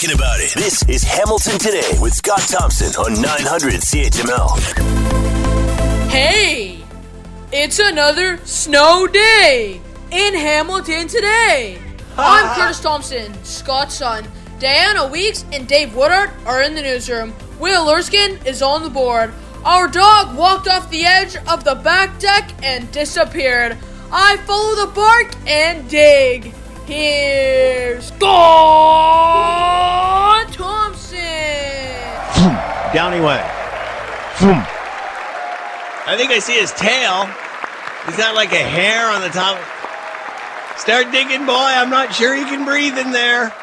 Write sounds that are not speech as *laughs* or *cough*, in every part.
talking about it. This is Hamilton Today with Scott Thompson on 900 CHML. Hey, it's another snow day in Hamilton today. I'm *laughs* Curtis Thompson, Scott's son. Diana Weeks and Dave Woodard are in the newsroom. Will Erskine is on the board. Our dog walked off the edge of the back deck and disappeared. I follow the bark and dig. Here's Scott Thompson. Downy way. Vroom. I think I see his tail. He's got like a hair on the top. Start digging, boy. I'm not sure he can breathe in there.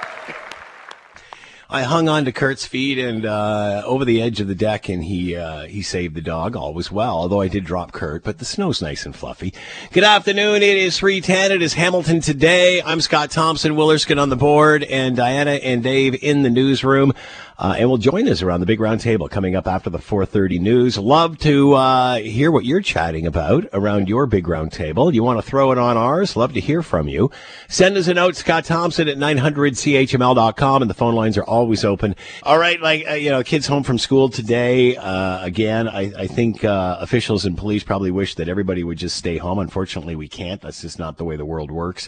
I hung on to Kurt's feet and uh, over the edge of the deck, and he uh, he saved the dog. All was well, although I did drop Kurt. But the snow's nice and fluffy. Good afternoon. It is three ten. It is Hamilton today. I'm Scott Thompson. Will Erskine on the board, and Diana and Dave in the newsroom. Uh, and will join us around the big round table coming up after the 4.30 news. Love to uh, hear what you're chatting about around your big round table. You want to throw it on ours? Love to hear from you. Send us a note, Scott Thompson at 900CHML.com, and the phone lines are always open. All right, like, uh, you know, kids home from school today. Uh, again, I, I think uh, officials and police probably wish that everybody would just stay home. Unfortunately, we can't. That's just not the way the world works.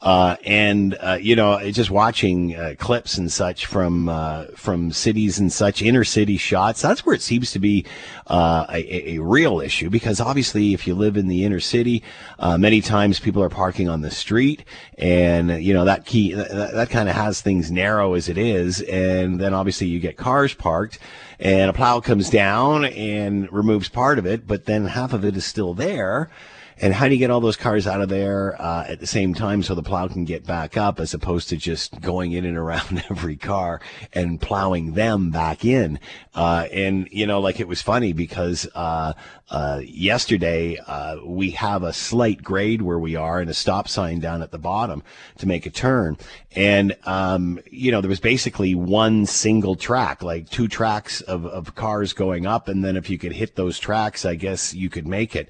Uh, and you know, just watching clips and such from uh, cities and such inner city shots. That's where it seems to be uh, a, a, real issue because obviously, if you live in the inner city, uh, many times people are parking on the street, and you know that key that, that kind of has things narrow as it is, and then obviously you get cars parked. And a plow comes down and removes part of it, but then half of it is still there. And how do you get all those cars out of there uh, at the same time so the plow can get back up as opposed to just going in and around *laughs* every car and plowing them back in? Uh, and, you know, like it was funny because uh, uh yesterday uh, we have a slight grade where we are and a stop sign down at the bottom to make a turn. And, um, you know, there was basically one single track, like two tracks of, of cars going up. And then if you could hit those tracks, I guess you could make it.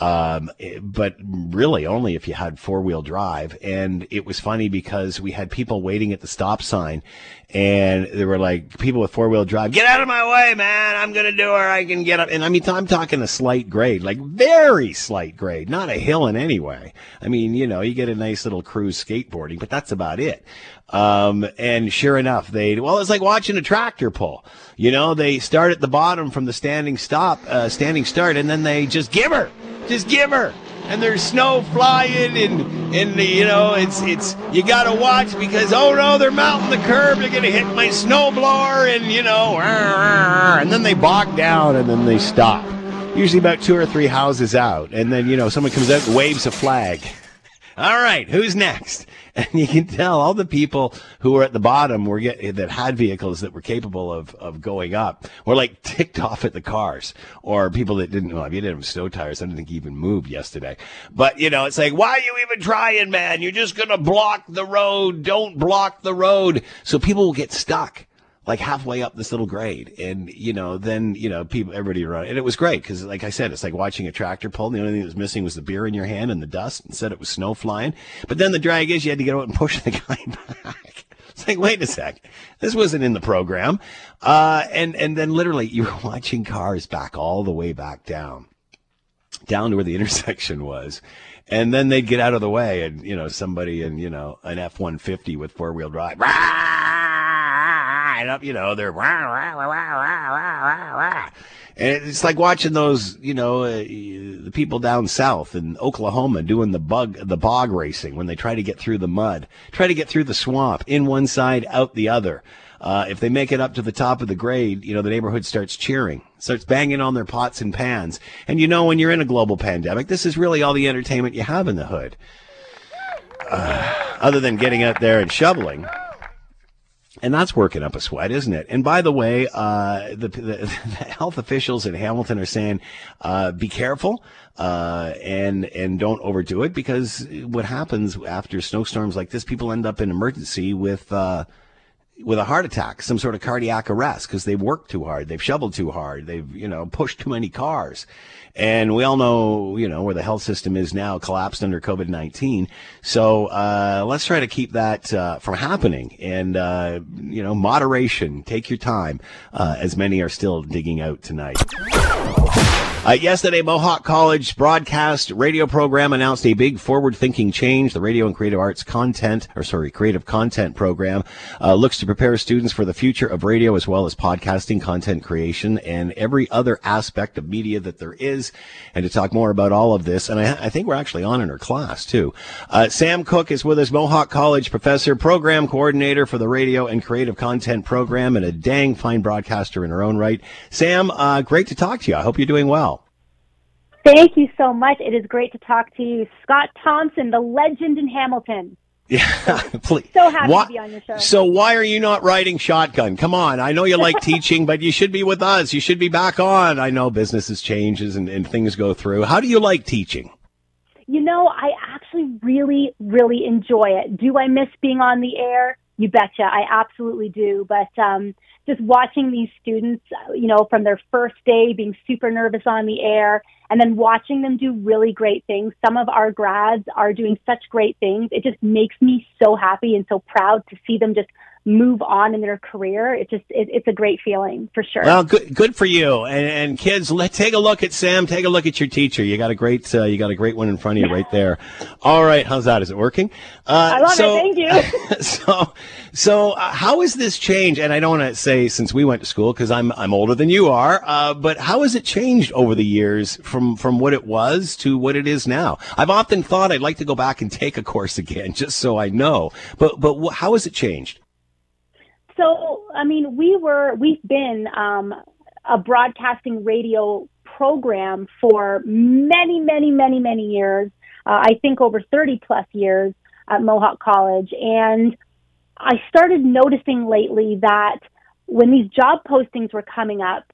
Um, but really only if you had four wheel drive. And it was funny because we had people waiting at the stop sign and they were like people with four wheel drive, get out of my way, man. I'm going to do it. I can get up. And I mean, I'm talking a slight grade, like very slight grade, not a hill in any way. I mean, you know, you get a nice little cruise skateboarding, but that's about it. Um, and sure enough, they, well, it's like watching a tractor pull. You know, they start at the bottom from the standing stop, uh, standing start, and then they just give her, just give her. And there's snow flying and and the, you know it's it's you gotta watch because oh no they're mounting the curb. They're gonna hit my snowblower and you know and then they bog down and then they stop. Usually about two or three houses out. And then you know someone comes out and waves a flag all right who's next? *laughs* And you can tell all the people who were at the bottom were get, that had vehicles that were capable of, of going up were like *laughs* ticked off at the cars or people that didn't well you didn't have snow tires I don't think you even moved yesterday. But you know it's like why are you even trying man? You're just gonna block the road. Don't block the road. So people will get stuck like halfway up this little grade. And, you know, then, you know, people, everybody around. And it was great because, like I said, it's like watching a tractor pull. The only thing that was missing was the beer in your hand and the dust. and said it was snow flying. But then the drag is you had to get out and push the *laughs* guy back. It's like, wait a sec. This wasn't in the program. Uh, and, and then literally you were *laughs* watching cars back all the way back down, down to where the *laughs* intersection was. And then they'd get out of the way and, you know, somebody in, you know, an F-150 with four wheel drive. Rah! Up, you know, they're rah, rah, rah, rah, rah, rah, and it's like watching those, you know, uh, the people down south in Oklahoma doing the bug, the bog racing when they try to get through the mud, try to get through the swamp, in one side, out the other. Uh, if they make it up to the top of the grade, you know, the neighborhood starts cheering, starts banging on their pots and pans. And you know, when you're in a global pandemic, this is really all the entertainment you have in the hood. Uh, other than getting out there and shoveling. And that's working up a sweat, isn't it? And by the way, uh, the, the, *laughs* the, health officials in Hamilton are saying, uh, be careful, uh, and, and don't overdo it because what happens after snowstorms like this, people end up in emergency with, uh, with a heart attack, some sort of cardiac arrest because they've worked too hard, they've shoveled too hard, they've you know pushed too many cars, and we all know you know where the health system is now, collapsed under COVID nineteen. So uh, let's try to keep that uh, from happening, and uh, you know moderation. Take your time, uh, as many are still digging out tonight. Uh, yesterday, Mohawk College broadcast radio program announced a big forward-thinking change. The radio and creative arts content, or sorry, creative content program, uh, looks to prepare students for the future of radio as well as podcasting, content creation, and every other aspect of media that there is. And to talk more about all of this, and I, I think we're actually on in her class too. Uh, Sam Cook is with us, Mohawk College professor, program coordinator for the radio and creative content program, and a dang fine broadcaster in her own right. Sam, uh, great to talk to you. I hope you're doing well. Thank you so much. It is great to talk to you. Scott Thompson, the legend in Hamilton. Yeah, *laughs* please. So happy why, to be on your show. So why are you not riding shotgun? Come on. I know you like *laughs* teaching, but you should be with us. You should be back on. I know businesses changes and, and things go through. How do you like teaching? You know, I actually really, really enjoy it. Do I miss being on the air? You betcha. I absolutely do. But um, just watching these students, uh, you know, from their first day being super nervous on the air and then watching them do really great things. Some of our grads are doing such great things. It just makes me so happy and so proud to see them just move on in their career. It just it, it's a great feeling for sure. Well, good good for you. And, and kids, let take a look at Sam. Take a look at your teacher. You got a great uh, you got a great one in front of you right there. All right, how's that? Is it working? Uh, I love so, it. Thank you. *laughs* so so uh, how has this changed? And I don't want to say since we went to school because I'm I'm older than you are. Uh, but how has it changed over the years from from what it was to what it is now? I've often thought I'd like to go back and take a course *laughs* again just so I know. But but how has it changed? So, I mean, we were, we've been um, a broadcasting radio program for many, many, many, many years. Uh, I think over 30 plus years at Mohawk College. And I started noticing lately that when these job postings were coming up,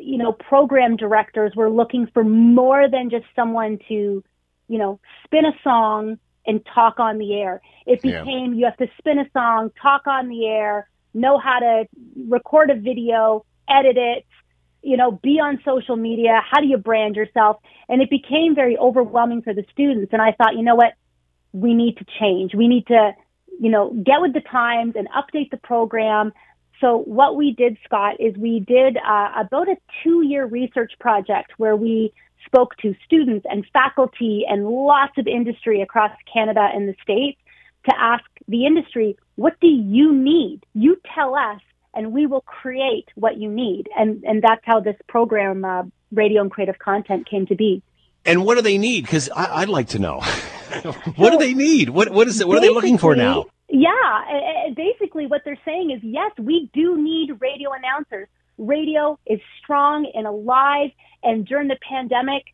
you know, program directors were looking for more than just someone to, you know, spin a song and talk on the air. It became yeah. you have to spin a song, talk on the air, know how to record a video, edit it, you know, be on social media. How do you brand yourself? And it became very overwhelming for the students. And I thought, you know what? We need to change. We need to, you know, get with the times and update the program. So what we did, Scott, is we did uh, about a two-year research project where we spoke to students and faculty and lots of industry across Canada and the States to ask the industry, what do you need? You tell us and we will create what you need. And, and that's how this program, uh, Radio and Creative Content came to be. And what do they need? Because I'd like to know. *laughs* what so do they need? What, what is it? What are they looking for now? Yeah, basically what they're saying is, yes, we do need radio announcers. Radio is strong and alive. And during the pandemic,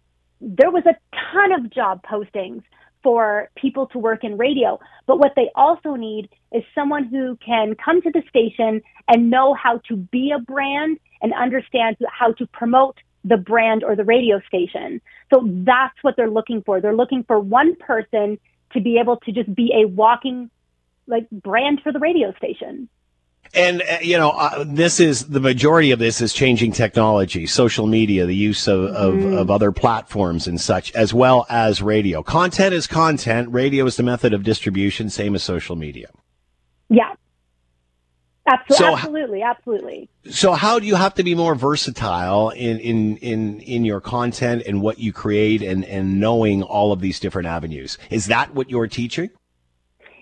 there was a ton of job postings for people to work in radio. But what they also need is someone who can come to the station and know how to be a brand and understand how to promote the brand or the radio station. So that's what they're looking for. They're looking for one person to be able to just be a walking like brand for the radio station. And uh, you know, uh, this is the majority of this is changing technology, social media, the use of, of, mm. of, other platforms and such, as well as radio. Content is content. Radio is the method of distribution, same as social media. Yeah. Absolutely, so, absolutely, absolutely. So, how do you have to be more versatile in, in, in, in your content and what you create and, and knowing all of these different avenues? Is that what you're teaching?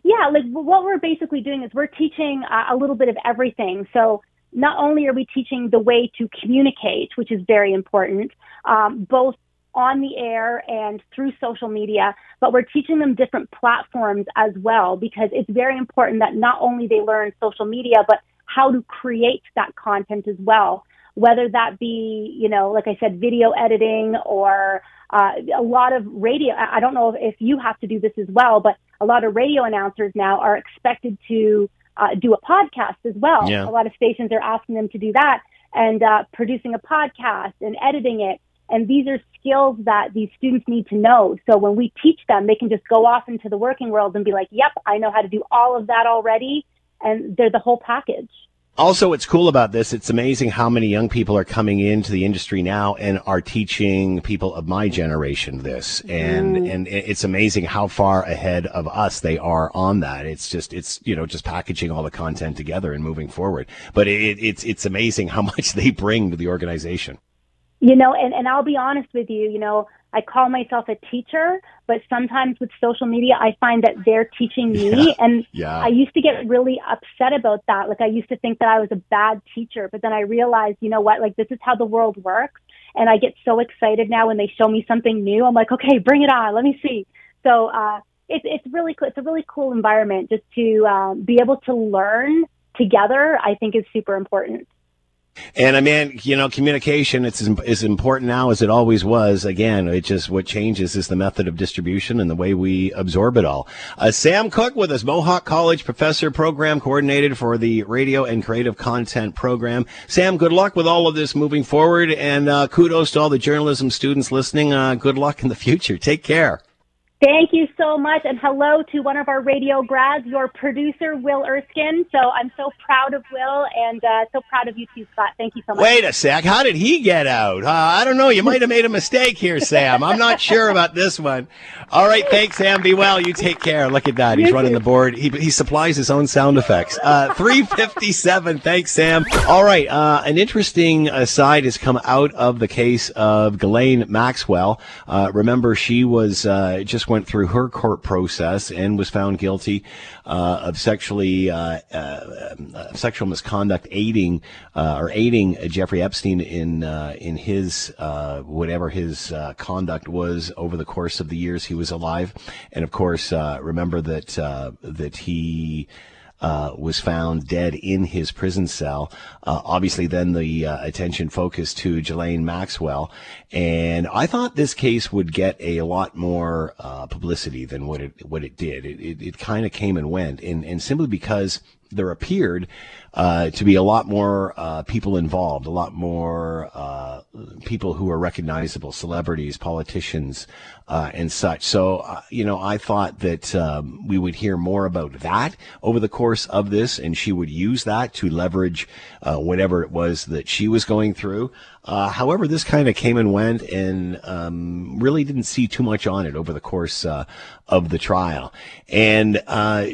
Yeah, like what we're basically doing is we're teaching uh, a little bit of everything. So not only are we teaching the way to communicate, which is very important, um, both on the air and through social media, but we're teaching them different platforms as well because it's very important that not only they learn social media, but how to create that content as well. Whether that be, you know, like I said, video editing or uh, a lot of radio. I don't know if you have to do this as well, but a lot of radio announcers now are expected to uh, do a podcast as well. Yeah. A lot of stations are asking them to do that and uh, producing a podcast and editing it. And these are skills that these students need to know. So when we teach them, they can just go off into the working world and be like, yep, I know how to do all of that already. and they're the whole package. Also, what's cool about this, it's amazing how many young people are coming into the industry now and are teaching people of my generation this. And, mm. and it's amazing how far ahead of us they are on that. It's just, it's, you know, just packaging all the content together and moving forward. But it, it's, it's amazing how *laughs* much they bring to the organization. You know, and, and I'll be honest with you, you know, I call myself a teacher, but sometimes with social media, I find that they're teaching me. Yeah. And yeah. I used to get really upset about that. Like I used to think that I was a bad teacher, but then I realized, you know what, like this is how the world works. And I get so excited now when they show me something new. I'm like, okay, bring it on. Let me see. So, uh, it's, it's really cool. It's a really cool environment just to um, be able to learn together. I think is super important. And I mean, you know, communication it's as important now as it always was. Again, it just what changes is the method of distribution and the way we absorb it all. Uh, Sam Cook with us, Mohawk College professor, program coordinator for the radio and creative content program. Sam, good luck with all of this moving forward, and uh, kudos to all the journalism students listening. Uh, good luck in the *laughs* future. Take care. Thank you so much. And hello to one of our radio grads, your producer, Will Erskine. So I'm so proud of Will and uh, so proud of you too, Scott. Thank you so much. Wait a sec. How did he get out? Uh, I don't know. You might have made a mistake here, Sam. I'm not sure about this one. All right. Thanks, Sam. Be well. You take care. Look at that. He's running the board. He, he supplies his own sound effects. Uh, 357. Thanks, Sam. All right. Uh, an interesting aside has come out of the case of Ghislaine Maxwell. Uh, remember, she was uh, just went through her court process and was found guilty uh, of sexually uh, uh, uh sexual misconduct, aiding uh, or aiding Jeffrey Epstein in in his whatever his conduct was over the course of the years he was alive, and of course, remember that that he uh, was found dead in his prison cell. Uh, obviously, then the uh, attention focused to Ghislaine Maxwell, and I thought this case would get a lot more uh, publicity than what it what it did. It it, it kind of came and went, and and simply because there appeared uh, to be a lot more uh, people involved, a lot more uh, people who are recognizable, celebrities, politicians, uh, and such. So, uh, you know, I thought that um, we would hear more about that over the course of this, and she would use that to leverage whatever it was that she was going through. However, this kind of came and went and um, really didn't see too much on it over the course of the trial. And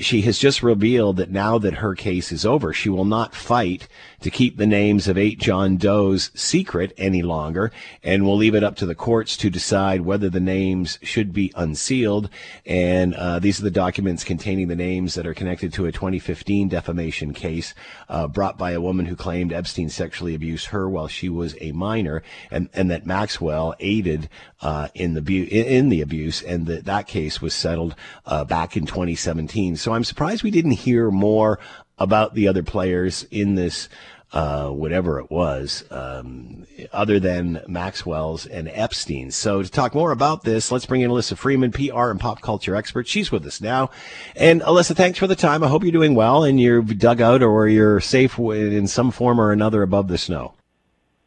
she has just revealed that now that her case is over, she will not fight to keep the names of eight John Does secret any longer and will leave it up to the courts to decide whether the names should be unsealed. And uh, these are the documents containing the names that are connected to a 2015 defamation case uh, brought by a woman who claimed Epstein sexually abused her while she was a minor, and, and that Maxwell aided uh, in the bu- in the abuse, and that that case was settled uh, back in 2017. So I'm surprised we didn't hear more about the other players in this. Uh, whatever it was, um, other than Maxwell's and Epstein's. So to talk more about this, let's bring in Elissa Freeman, PR and pop culture expert. She's with us now. And Elissa, thanks for the time. I hope you're doing well and you're dug out or you're safe in some form or another above the snow.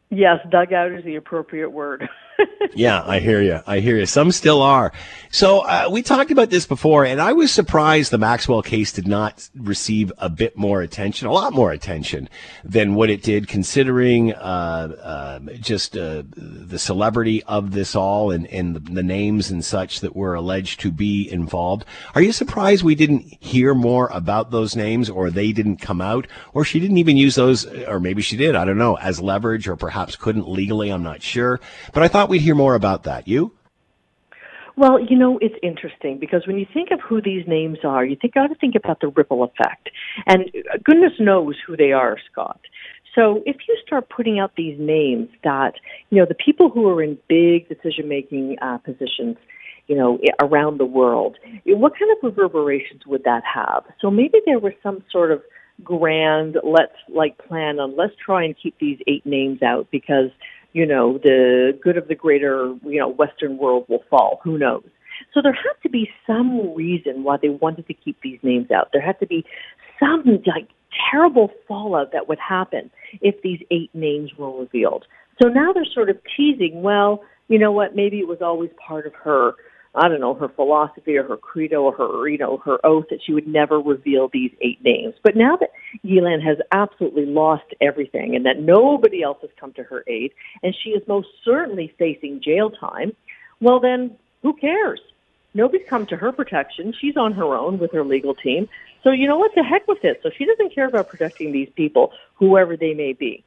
Yes, dug out is the appropriate word. *laughs* *laughs* yeah, I hear you. I hear you. Some still are. So uh, we talked about this before, and I was surprised the Maxwell case did not receive a bit more attention, a lot more attention than what it did, considering uh, uh, just the celebrity of this all and, and the, the, names and such that were alleged to be involved. Are you surprised we didn't hear more about those names, or they didn't come out, or she didn't even use those, or maybe she did, I don't know, as leverage, or perhaps couldn't legally? I'm not sure. But I thought thought we'd hear more about that. You? Well, you know, it's interesting because when you think of who these names are, you think got to think about the ripple effect. And goodness knows who they are, Scott. So if you start putting out these names that, you know, the people who are in big decision making uh, positions, you know, around the world, what kind of reverberations would that have? So maybe there was some sort of grand, let's like plan on, let's try and keep these eight names out because you know, the good of the greater, you know, Western world will fall. Who knows? So there had to be some reason why they wanted to keep these names out. There had to be some like terrible fallout that would happen if these eight names were revealed. So now they're sort of teasing, well, you know what, maybe it was always part of her I don't know, her philosophy or her credo or her, you know, her oath that she would never reveal these eight names. But now that Ghislaine has absolutely lost everything and that nobody else has come to her aid and she is most certainly facing jail time, well then, who cares? Nobody's come to her protection. She's on her own with her legal team. So you know what? The heck with it. So she doesn't care about protecting these people, whoever they may be.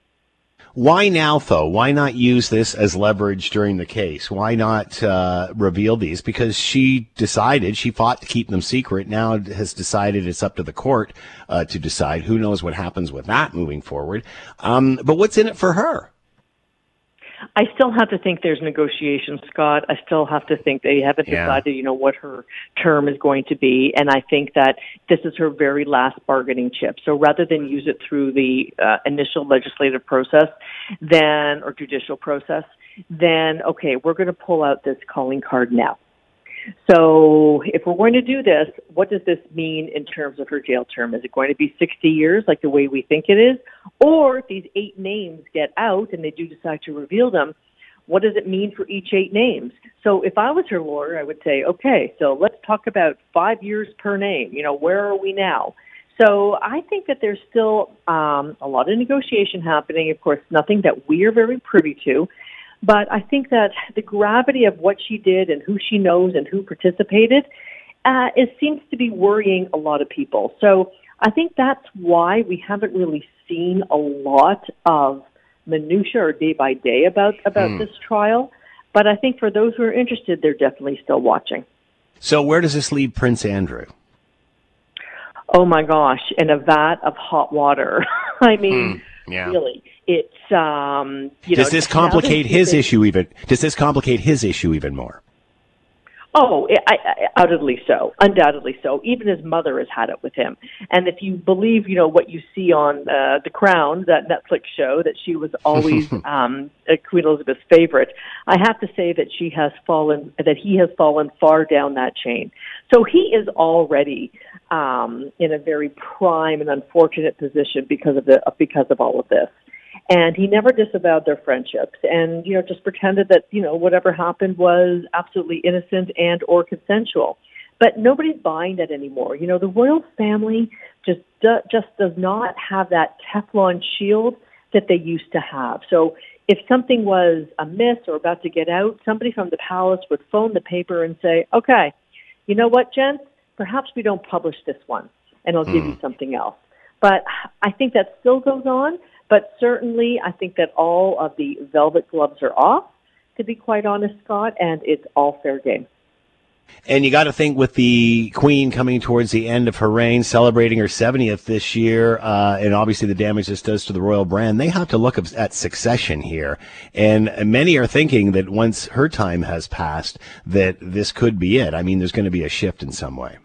Why now, though? Why not use this as leverage during the case? Why not uh, reveal these? Because she decided she fought to keep them secret. Now has decided it's up to the court uh, to decide. Who knows what happens with that moving forward? Um, but what's in it for her? I still have to think there's negotiation, Scott. I still have to think they haven't yeah. decided, you know, what her term is going to be. And I think that this is her very last bargaining chip. So rather than use it through the uh, initial legislative process, then, or judicial process, then, okay, we're going to pull out this calling card now. So if we're going to do this, what does this mean in terms of her jail term? Is it going to be 60 years like the way we think it is? Or if these eight names get out and they do decide to reveal them, what does it mean for each eight names? So if I was her lawyer, I would say, okay, so let's talk about five years per name. You know, where are we now? So I think that there's still um, a lot of negotiation happening. Of course, nothing that we are very privy to. But I think that the gravity of what she did and who she knows and who participated, uh, it seems to be worrying a lot of people. So I think that's why we haven't really seen a lot of minutia or day by day about about mm. this trial. But I think for those who are interested, they're definitely still watching. So where does this leave Prince Andrew? Oh my gosh, in a vat of hot water. *laughs* I mean, mm. yeah. really it's um, you know. Does this complicate his issue even? Does this complicate his issue even more? Oh, I, I, undoubtedly so. Undoubtedly so. Even his mother has had it with him. And if you believe, you know, what you see on uh, The Crown, that Netflix show, that she was always *laughs* um, Queen Elizabeth's favorite, I have to say that she has fallen, that he has fallen far down that chain. So he is already um, in a very prime and unfortunate position because of the because of all of this and he never disavowed their friendships and you know just pretended that you know whatever happened was absolutely innocent and or consensual but nobody's buying that anymore you know the royal family just do, just does not have that teflon shield that they used to have so if something was amiss or about to get out somebody from the palace would phone the paper and say okay you know what gents perhaps we don't publish this one and i'll mm. give you hmm. something else but i think that still goes on but certainly, I think that all of the velvet gloves are off, to be quite honest, Scott, and it's all fair game. And you got to think with the Queen coming towards the end of her reign, celebrating her 70th this year, uh, and obviously the damage this does to the royal brand, they have to look at succession here. And many are thinking that once her time has passed, that this could be it. I mean, there's going to be a shift in some way.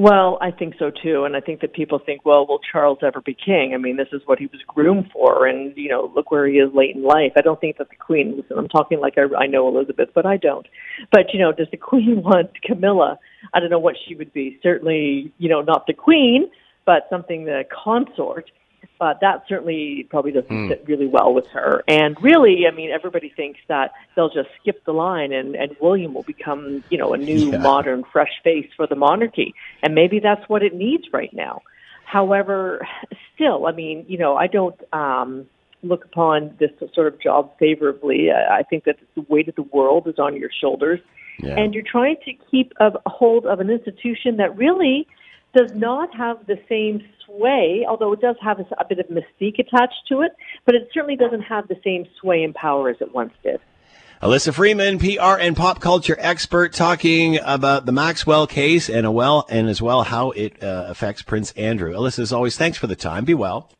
Well, I think so too, and I think that people think, well, will Charles ever be king? I mean, this is what he was groomed for, and you know, look where he is late in life. I don't think that the Queen. Listen, I'm talking like I, I know Elizabeth, but I don't. But you know, does the Queen *laughs* want Camilla? I don't know what she would be. Certainly, you know, not the Queen, but something the consort but that certainly probably doesn't mm. sit really well with her. And really, I mean, everybody thinks that they'll just skip the line and, and William will become, you know, a new, yeah. modern, fresh face for the monarchy. And maybe that's what it needs right now. However, still, I mean, you know, I don't um, look upon this sort of job favorably. I I think that the weight of the world is on your shoulders. Yeah. And you're trying to keep a hold of an institution that really does not have the same sway, although it does have a, a bit of mystique attached to it, but it certainly doesn't have the same sway and power as it once did. Elissa Freeman, PR and pop culture expert, talking about the Maxwell case and a well, and as well how it uh, affects Prince Andrew. Elissa, as always, thanks for the time. Be well.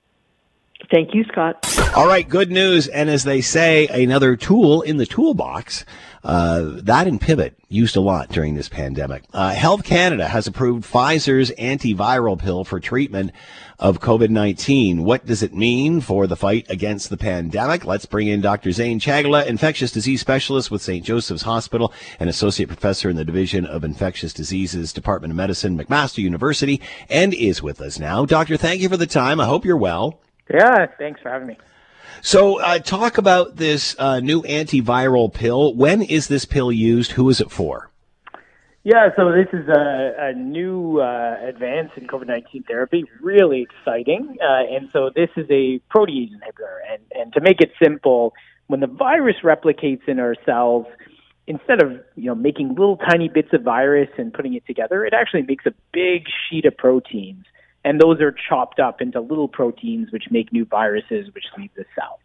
Thank you, Scott. All right, good news. And as they say, another tool in the toolbox. Uh, that and Pivot used a lot during this pandemic. Uh, Health Canada has approved Pfizer's antiviral pill for treatment of COVID-19. What does it mean for the fight against the pandemic? Let's bring in Dr. Zain Chagla, infectious disease specialist with St. Joseph's Hospital and associate professor in the Division of Infectious Diseases, Department of Medicine, McMaster University, and is with us now. Doctor, thank you for the time. I hope you're well. Yeah, thanks for having me. So, uh, talk about this uh, new antiviral pill. When is this pill used? Who is it for? Yeah, so this is a, a new uh, advance in COVID 19 therapy, really exciting. Uh, and so this is a protease inhibitor. And, and to make it simple, when the virus replicates in our cells, instead of you know making little tiny bits of virus and putting it together, it actually makes a big sheet of proteins and those are chopped up into little proteins which make new viruses which leave the cell.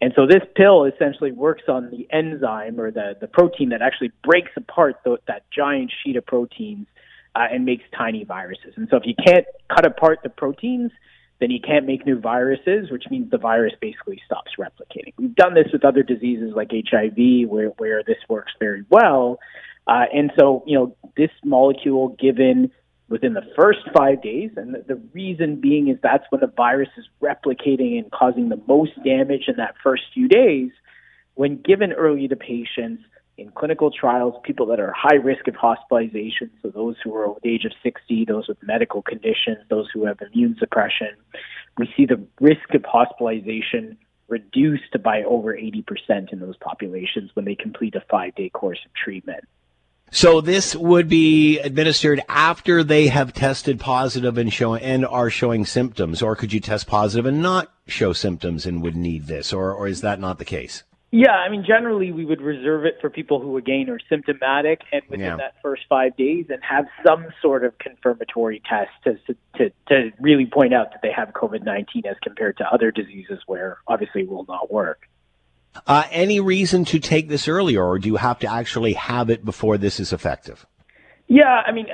And so this pill essentially works on the enzyme or the, the protein that actually breaks apart the, that giant sheet of proteins uh, and makes tiny viruses. And so if you can't cut apart the proteins, then you can't make new viruses, which means the virus basically stops replicating. We've done this with other diseases like HIV, where, where this works very well. Uh, and so, you know, this molecule given within the first five days. And the, the reason being is that's when the virus is replicating and causing the most damage in that first few days. When given early to patients in clinical trials, people that are high risk of hospitalization, so those who are over the age of 60, those with medical conditions, those who have immune suppression, we see the risk of hospitalization reduced by over 80% in those populations when they complete a five day course of treatment. So this would be administered after they have tested positive and show and are showing symptoms, or could you test positive and not show symptoms and would need this, or or is that not the case? Yeah, I mean, generally we would reserve it for people who again are symptomatic and within yeah. that first five days and have some sort of confirmatory test to to to really point out that they have COVID nineteen as compared to other diseases where obviously it will not work. Uh, any reason to take this earlier, or do you have to actually have it before this is effective? Yeah, I mean,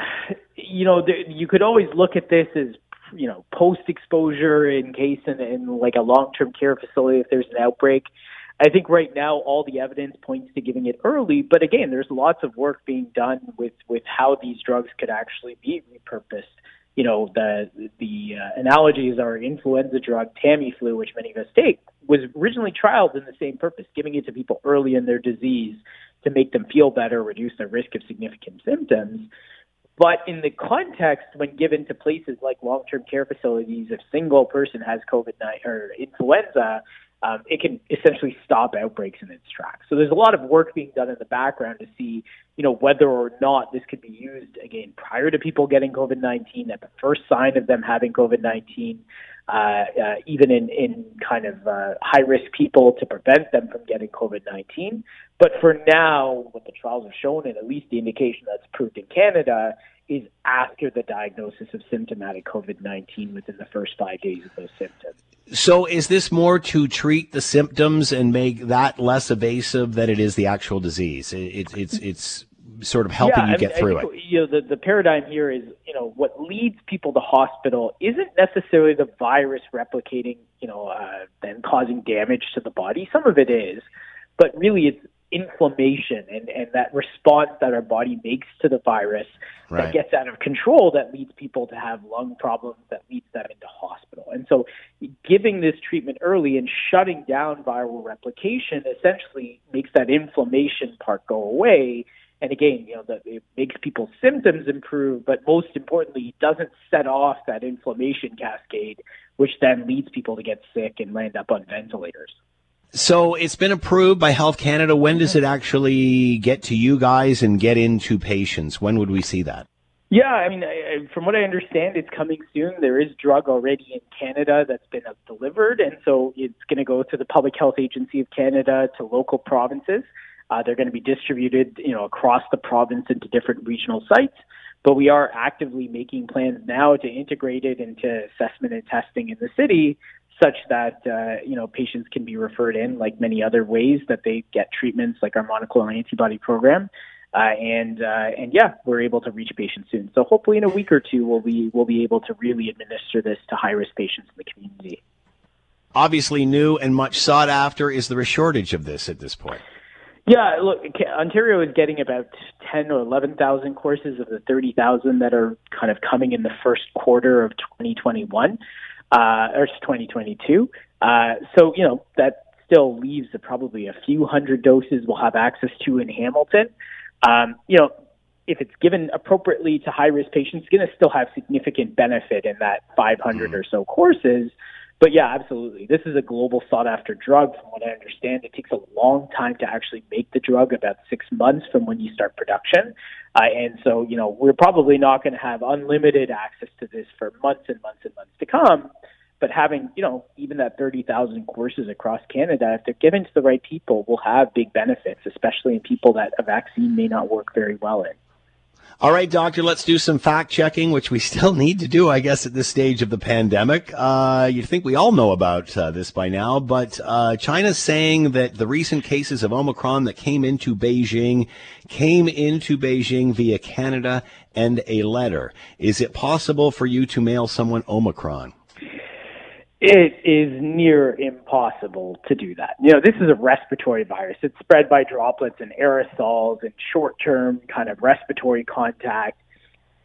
you know, you could always look at this as you know post exposure in case in, in like a long term care facility if there's an outbreak. I think right now all the evidence points to giving it early, but again, there's lots of work being done with with how these drugs could actually be repurposed you know, the the uh, analogies are influenza drug Tamiflu, which many of us take, was originally trialed in the same purpose, giving it to people early in their disease to make them feel better, reduce their risk of significant symptoms. But in the context, when given to places like long-term care facilities, if single person has COVID-19 or influenza, um, it can essentially stop outbreaks in its tracks. So there's a lot of work being done in the background to see, you know, whether or not this could be used again prior to people getting COVID-19, at the first sign of them having COVID-19, uh, uh, even in, in kind of uh, high risk people to prevent them from getting COVID 19. But for now, what the trials have shown, and at least the indication that's proved in Canada, is after the diagnosis of symptomatic COVID 19 within the first five days of those symptoms. So, is this more to treat the symptoms and make that less evasive than it is the actual disease? It, it's it's sort of helping yeah, you get I through think, it. You know, the, the paradigm here is, you know, what leads people to hospital isn't necessarily the virus replicating, you know, uh, and causing damage to the body. Some of it is, but really it's inflammation and, and that response that our body makes to the virus right. that gets out of control that leads people to have lung problems that leads them into hospital. And so giving this treatment early and shutting down viral replication essentially makes that inflammation part go away and again, you know, that it makes people's symptoms improve, but most importantly, it doesn't set off that inflammation cascade, which then leads people to get sick and land up on ventilators. So it's been approved by Health Canada. When does it actually get to you guys and get into patients? When would we see that? Yeah, I mean, I, from what I understand, it's coming soon. There is drug already in Canada that's been delivered, and so it's going to go to the Public Health Agency of Canada, to local provinces. Uh, they're going to be distributed, you know, across the province into different regional sites. But we are actively making plans now to integrate it into assessment and testing in the city, such that uh, you know patients can be referred in, like many other ways that they get treatments, like our monoclonal antibody program. Uh, and uh, and yeah, we're able to reach patients soon. So hopefully, in a week or two, we'll be we'll be able to really administer this to high risk patients in the community. Obviously, new and much sought after. Is there a shortage of this at this point? Yeah, look, Ontario is getting about 10 or 11,000 courses of the 30,000 that are kind of coming in the first quarter of 2021 uh, or 2022. Uh, so, you know, that still leaves probably a few hundred doses we'll have access to in Hamilton. Um, you know, if it's given appropriately to high risk patients, it's going to still have significant benefit in that 500 mm. or so courses. But yeah, absolutely. This is a global sought after drug. From what I understand, it takes a long time to actually make the drug, about six months from when you start production. Uh, and so, you know, we're probably not going to have unlimited access to this for months and months and months to come. But having, you know, even that 30,000 courses across Canada, if they're given to the right people, will have big benefits, especially in people that a vaccine may not work very well in. All right, doctor, let's do some fact checking, which we still *laughs* need to do, I guess, at this stage of the pandemic. Uh, you'd think we all know about uh, this by now, but uh, China's saying that the recent cases of Omicron that came into Beijing came into Beijing via Canada and a letter. Is it possible for you to mail someone Omicron? It is near impossible to do that. You know, this is a respiratory virus. It's spread by droplets and aerosols and short term kind of respiratory contact.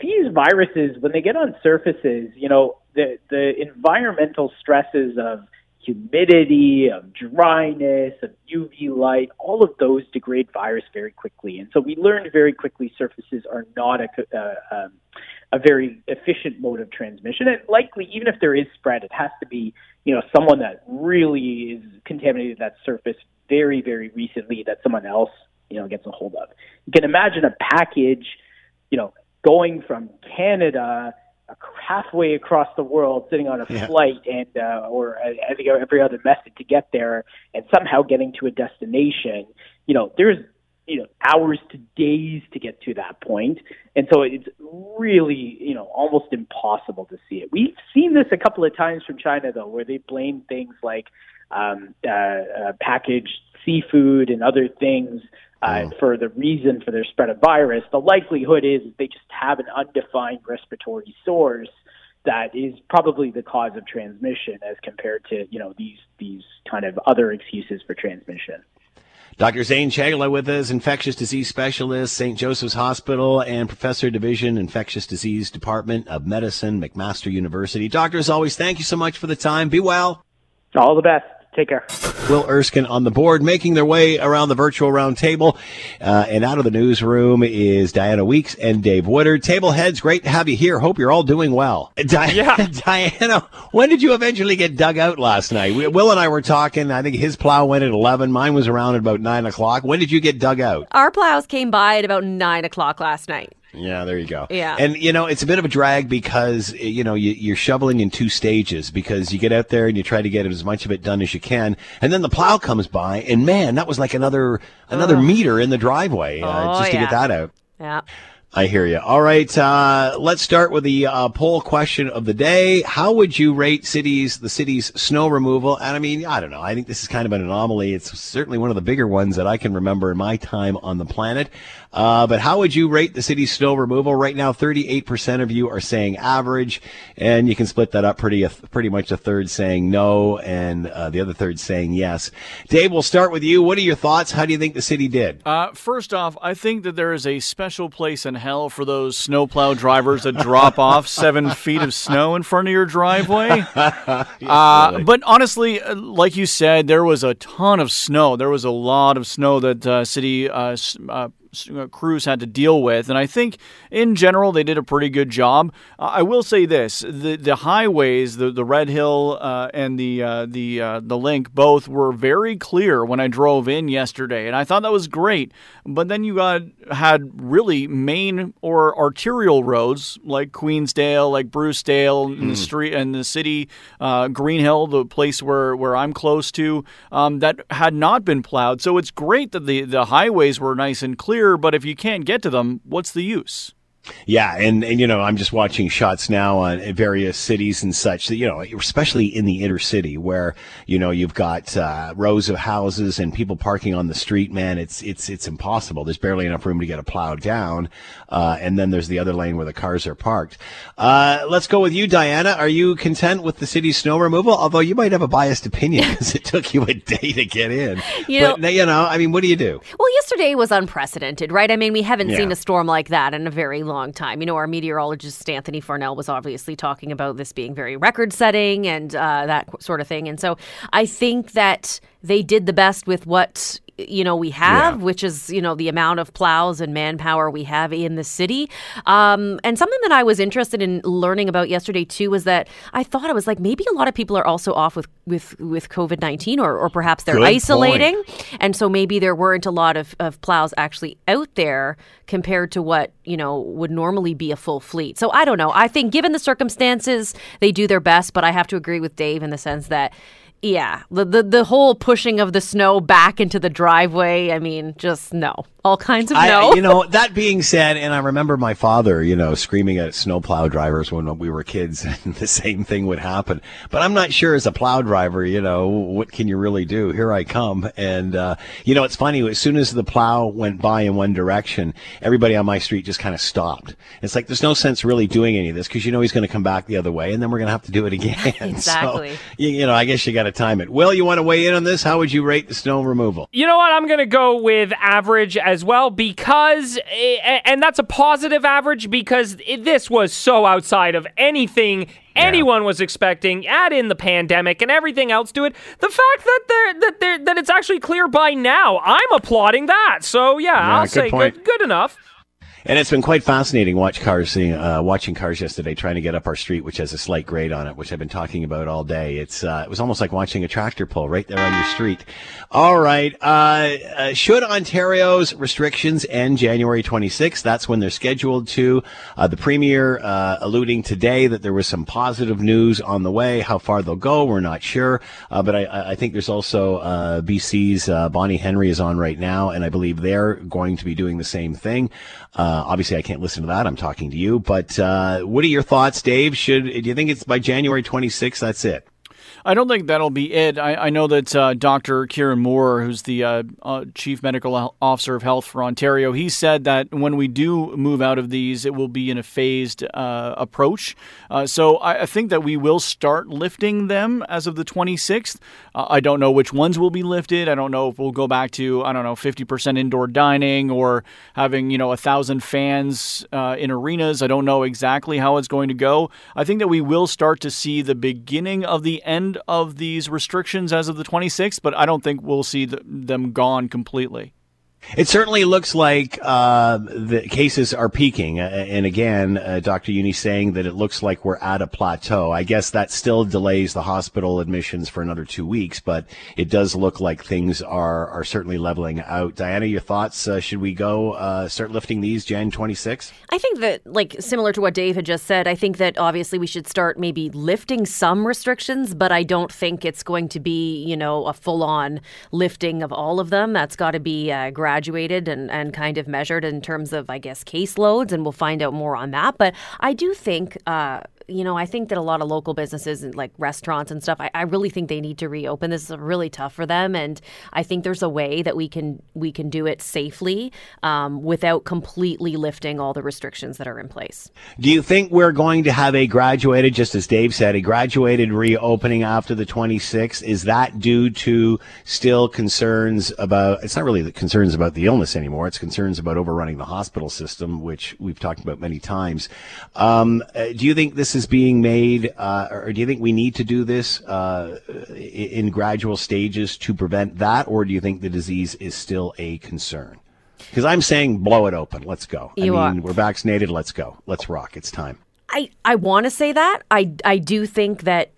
These viruses, when they get on surfaces, you know, the, the environmental stresses of humidity, of dryness, of UV light, all of those degrade virus very quickly. And so we learned very quickly surfaces are not a, uh, um, a very efficient mode of transmission. And likely, even if there is spread, it has to be, you know, someone that really is contaminated that surface very, very recently that someone else, you know, gets a hold of. You can imagine a package, you know, going from Canada halfway across the world, sitting on a yeah. flight and uh, or uh, every other method to get there, and somehow getting to a destination. You know, there's you know hours to days to get to that point. And so it's really you know almost impossible to see it. We've seen this a couple of times from china though where they blame things like um, uh, uh, packaged seafood and other things uh, oh. for the reason for their spread of virus. The likelihood is they just have an undefined respiratory source that is probably the cause of transmission as compared to you know these these kind of other excuses for transmission Dr. Zain Chagla with us, infectious disease specialist, St. Joseph's Hospital, and professor division, infectious disease department of medicine, McMaster University. Doctor, as always, thank you so much for the time. Be well. All the best. Take care. Will Erskine on the board, making their way around the virtual round table. Uh, and out of the newsroom is Diana Weeks and Dave Woodard. Table heads, great to have you here. Hope you're all doing well. *laughs* Di- yeah. *laughs* Diana, when did you eventually get dug out last night? We, Will and I were talking. I think his plow went at 11. Mine was around at about 9 o'clock. When did you get dug out? Our plows came by at about 9 o'clock last night. Yeah, there you go. Yeah. And, you know, it's a bit of a drag because, you know, you, are shoveling in two stages because you get out there and you try to get as much of it done as you can. And then the plow comes by and man, that was like another, another oh. meter in the driveway uh, oh, just to yeah. get that out. Yeah. I hear you. All right, uh, let's start with the uh, poll question of the day. How would you rate cities, the city's snow removal? And I mean, I don't know. I think this is kind of an anomaly. It's certainly one of the bigger ones that I can remember in my time on the planet. Uh, but how would you rate the city's snow removal? Right now, 38% of you are saying average, and you can split that up pretty, pretty much a third saying no, and uh, the other third saying yes. Dave, we'll start with you. What are your thoughts? How do you think the city did? Uh, first off, I think that there is a special place in hell for those snowplow drivers that drop *laughs* off seven feet of snow in front of your driveway. *laughs* Uh, but honestly, uh, like you said, there was a ton of snow. There was a lot of snow that uh, city uh, crews had to deal with. And I think in general they did a pretty good job. Uh, I will say this: the the highways, the the Red Hill uh, and the uh, the uh, the Linc, both were very clear when I drove in yesterday, and I thought that was great. But then you got had really main or arterial roads like Queensdale, like Brucedale, mm. in the hmm. street and the city, uh, Greenhill, the place where where I'm close to, um, that had not been plowed. So it's great that the the highways were nice and clear clear, but if you can't get to them, what's the use? Yeah, and, and you know, I'm just watching shots now on various cities and such that, you know, especially in the inner city where, you know, you've got uh, rows of houses and people parking on the street, man, it's it's it's impossible. There's barely enough room to get a plow down. Uh, and then there's the other lane where the cars are parked. Uh, let's go with you, Diana. Are you content with the city's snow removal? Although you might have a biased opinion *laughs* because it took you a day to get in. You but, know, you know, I mean, what do you do? Well, yesterday was unprecedented, right? I mean, we haven't yeah. seen a storm like that in a very long time. You know, our meteorologist Anthony Farnell was obviously talking about this being very record setting and uh, that sort of thing. And so I think that they did the best with what you know we have, yeah. which is you know the amount of plows and manpower we have in the city. Um, and something that I was interested in learning about yesterday too was that I thought I was like maybe a lot of people are also off with with with COVID nineteen, or or perhaps they're Good isolating, point. and so maybe there weren't a lot of, of plows actually out there compared to what you know would normally be a full fleet. So I don't know. I think given the circumstances, they do their best, but I have to agree with Dave in the sense that yeah, the, the the whole pushing of the snow back into the driveway. I mean, just no, all kinds of no. I, you know, that being said, and I remember my father, you know, screaming at snowplow drivers when we were kids, *laughs* and the same thing would happen. But I'm not sure as a plow driver, you know, what can you really do? Here I come, and uh, you know, it's funny. As soon as the plow went by in one direction, everybody on my street just kind of stopped. It's like there's no sense really doing any of this because you know he's going to come back the other way, and then we're going to have to do it again. *laughs* exactly. So, you, you know, I guess you got to time it. Will, you want to weigh in on this? How would you rate the snow removal? You know what? I'm going to go with average as well because, eh, and that's a positive average because this was so outside of anything anyone was expecting. Add in the pandemic and everything else to it. The fact that they're, that they're, that it's actually clear by now, I'm applauding that. So yeah, yeah I'll say good, good enough. And it's been quite fascinating watch cars, uh, watching cars yesterday, trying to get up our street, which has a slight grade on it, which I've been talking about all day. It's uh, it was almost like watching a tractor pull right there on your street. All right, uh, uh should Ontario's restrictions end January 26th? That's when they're scheduled to. Uh, the premier uh, alluding today that there was some positive news on the way. How far they'll go, we're not sure. but I, I, think there's also BC's Bonnie Henry is on right now, and I believe they're going to be doing the same thing. Uh, obviously, I can't listen to that. I'm talking to you. But uh, what are your thoughts, Dave? Should do you think it's by January 26th? That's it. I don't think that'll be it. I, I know that uh, Dr. Kieran Moore, who's the uh, uh, Chief Medical Officer of Health for Ontario, he said that when we do move out of these, it will be in a phased uh, approach. Uh, so I, I, think that we will start lifting them as of the 26th. Uh, I don't know which ones will be lifted. I don't know if we'll go back to, I don't know, 50% indoor dining or having, you know, a thousand fans in arenas. I don't know exactly how it's going to go. I think that we will start to see the beginning of the end end of these restrictions as of the 26th, but I don't think we'll see the, them gone completely. It certainly looks like uh, the cases are peaking. Uh, and again, uh, Dr. Juni saying that it looks like we're at a plateau. I guess that still delays the hospital admissions for another two weeks, but it does look like things are, are certainly leveling out. Diana, your thoughts? Uh, should we go uh, start lifting these Jan 26? I think that, like, similar to what Dave had just said, I think that obviously we should start maybe lifting some restrictions, but I don't think it's going to be, you know, a full on lifting of all of them. That's got to be gradual graduated and, and kind of measured in terms of, I guess, caseloads, and we'll find out more on that. But I do think, uh, you know, I think that a lot of local businesses and like restaurants and stuff, I, I really think they need to reopen. This is really tough for them, and I think there's a way that we can we can do it safely um, without completely lifting all the restrictions that are in place. Do you think we're going to have a graduated, just as Dave said, a graduated reopening after the 26th? Is that due to still concerns about? It's not really the concerns about the illness anymore. It's concerns about overrunning the hospital system, which we've talked about many times. Um, uh, do you think this is is being made, uh, or do you think we need to do this uh, in gradual stages to prevent that, or do you think the disease is still a concern? Because I'm saying blow it open. Let's go. You I mean, are. we're vaccinated. Let's go. Let's rock. It's time. I, I want to say that. I, I do think that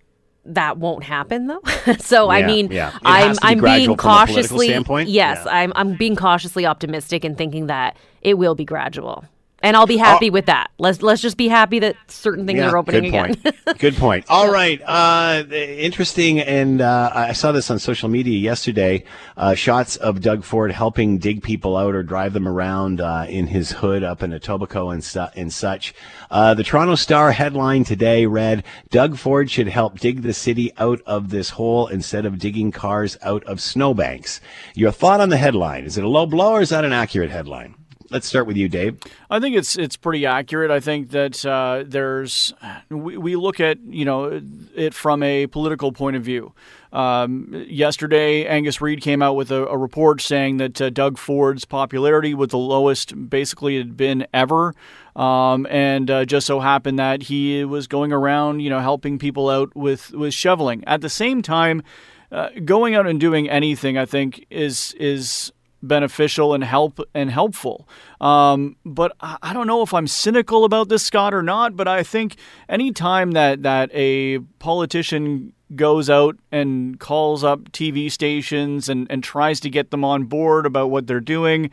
that won't happen though. *laughs* so yeah, I mean, yeah. I'm I'm being cautiously yes, yeah. I'm I'm being cautiously optimistic and thinking that it will be gradual and I'll be happy oh. with that. Let's let's just be happy that certain things yeah, are opening good point. again. *laughs* good point. All right, uh, interesting, and uh, I saw this on social media yesterday. Uh, shots of Doug Ford helping dig people out or drive them around uh, in his hood up in Etobicoke and, su- and such. Uh, the Toronto Star headline today read: Doug Ford should help dig the city out of this hole instead of digging cars out of snowbanks. Your thought on the headline? Is it a low blow or is that an accurate headline? Let's start with you, Dave. I think it's it's pretty accurate. I think that uh, there's we, we look at you know it from a political point of view. Um, yesterday, Angus Reid came out with a, a report saying that uh, Doug Ford's popularity was the lowest basically it had been ever. Um, and uh, just so happened that he was going around, you know, helping people out with, with shoveling. At the same time, uh, going out and doing anything, I think, is is beneficial and help and helpful. Um, but I, I don't know if I'm cynical about this, Scott, or not. But I think any time that that a politician goes out and calls up TV stations and, and tries to get them on board about what they're doing.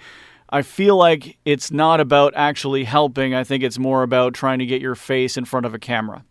I feel like it's not about actually helping. I think it's more about trying to get your face in front of a camera.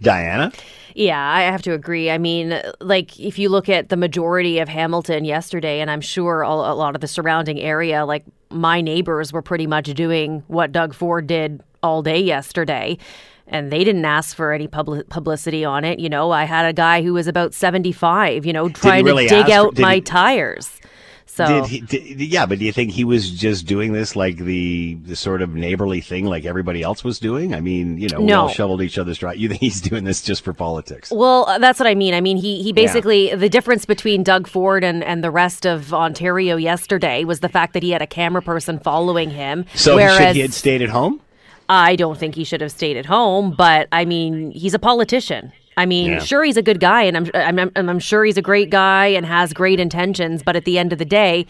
Diana? Yeah, I have to agree. I mean, like if you look at the majority of Hamilton yesterday, and I'm sure a lot of the surrounding area, like my neighbors were pretty much doing what Doug Ford did all day yesterday. And they didn't ask for any public publicity on it. You know, I had a guy who was about 75, you know, trying really to dig out my he- tires. So did he? Did, yeah, but do you think he was just doing this like the the sort of neighborly thing, like everybody else was doing? I mean, you know, no. we all shoveled each other's drive. You think he's doing this just for politics? Well, uh, that's what I mean. I mean, he he basically yeah. the difference between Doug Ford and and the rest of Ontario yesterday was the fact that he had a camera person following him. So whereas, should he had stayed at home. I don't think he should have stayed at home, but I mean, he's a politician. I mean, yeah. sure, he's a good guy, and I'm, I'm, I'm sure he's a great guy and has great intentions. But at the end of the day,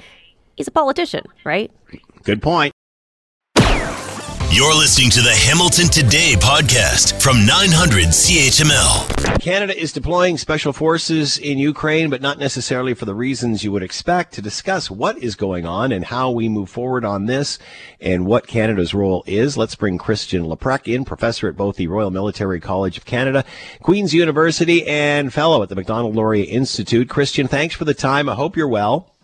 he's a politician, right? Good point. You're listening to the Hamilton Today podcast from 900 CHML. Canada is deploying special forces in Ukraine, but not necessarily for the reasons you would expect. To discuss what is going on and how we move forward on this and what Canada's role is, let's bring Christian Leuprecht in, professor at both the Royal Military College of Canada, Queen's University, and fellow at the Macdonald Laurier Institute. Christian, thanks for the time. I hope you're well.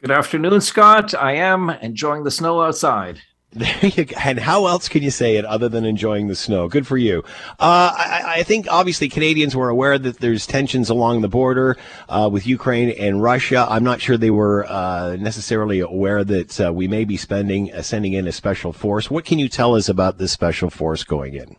Good afternoon, Scott. I am enjoying the snow outside. There you go. And how else can you say it other than enjoying the snow? Good for you. Uh, I, I, think obviously Canadians were aware that there's tensions along the border uh, with Ukraine and Russia. I'm not sure they were uh, necessarily aware that uh, we may be spending uh, sending in a special force. What can you tell us about this special force going in?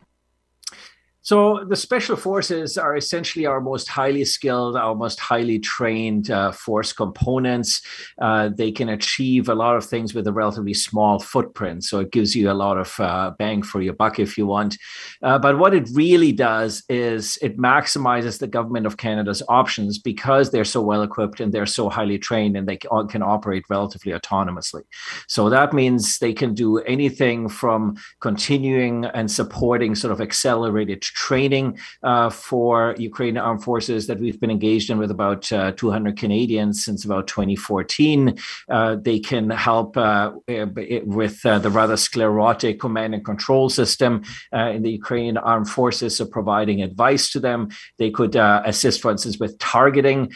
So the special forces are essentially our most highly skilled, our most highly trained uh, force components. Uh, they can achieve a lot of things with a relatively small footprint. So it gives you a lot of uh, bang for your buck if you want. Uh, but what it really does is it maximizes the government of Canada's options because they're so well equipped and they're so highly trained and they can operate relatively autonomously. So that means they can do anything from continuing and supporting sort of accelerated training uh, for Ukrainian armed forces that we've been engaged in with about uh, 200 Canadians since about 2014. Uh, they can help uh, with uh, the rather sclerotic command and control system in the Ukrainian armed forces, so providing advice to them. They could assist, for instance, with targeting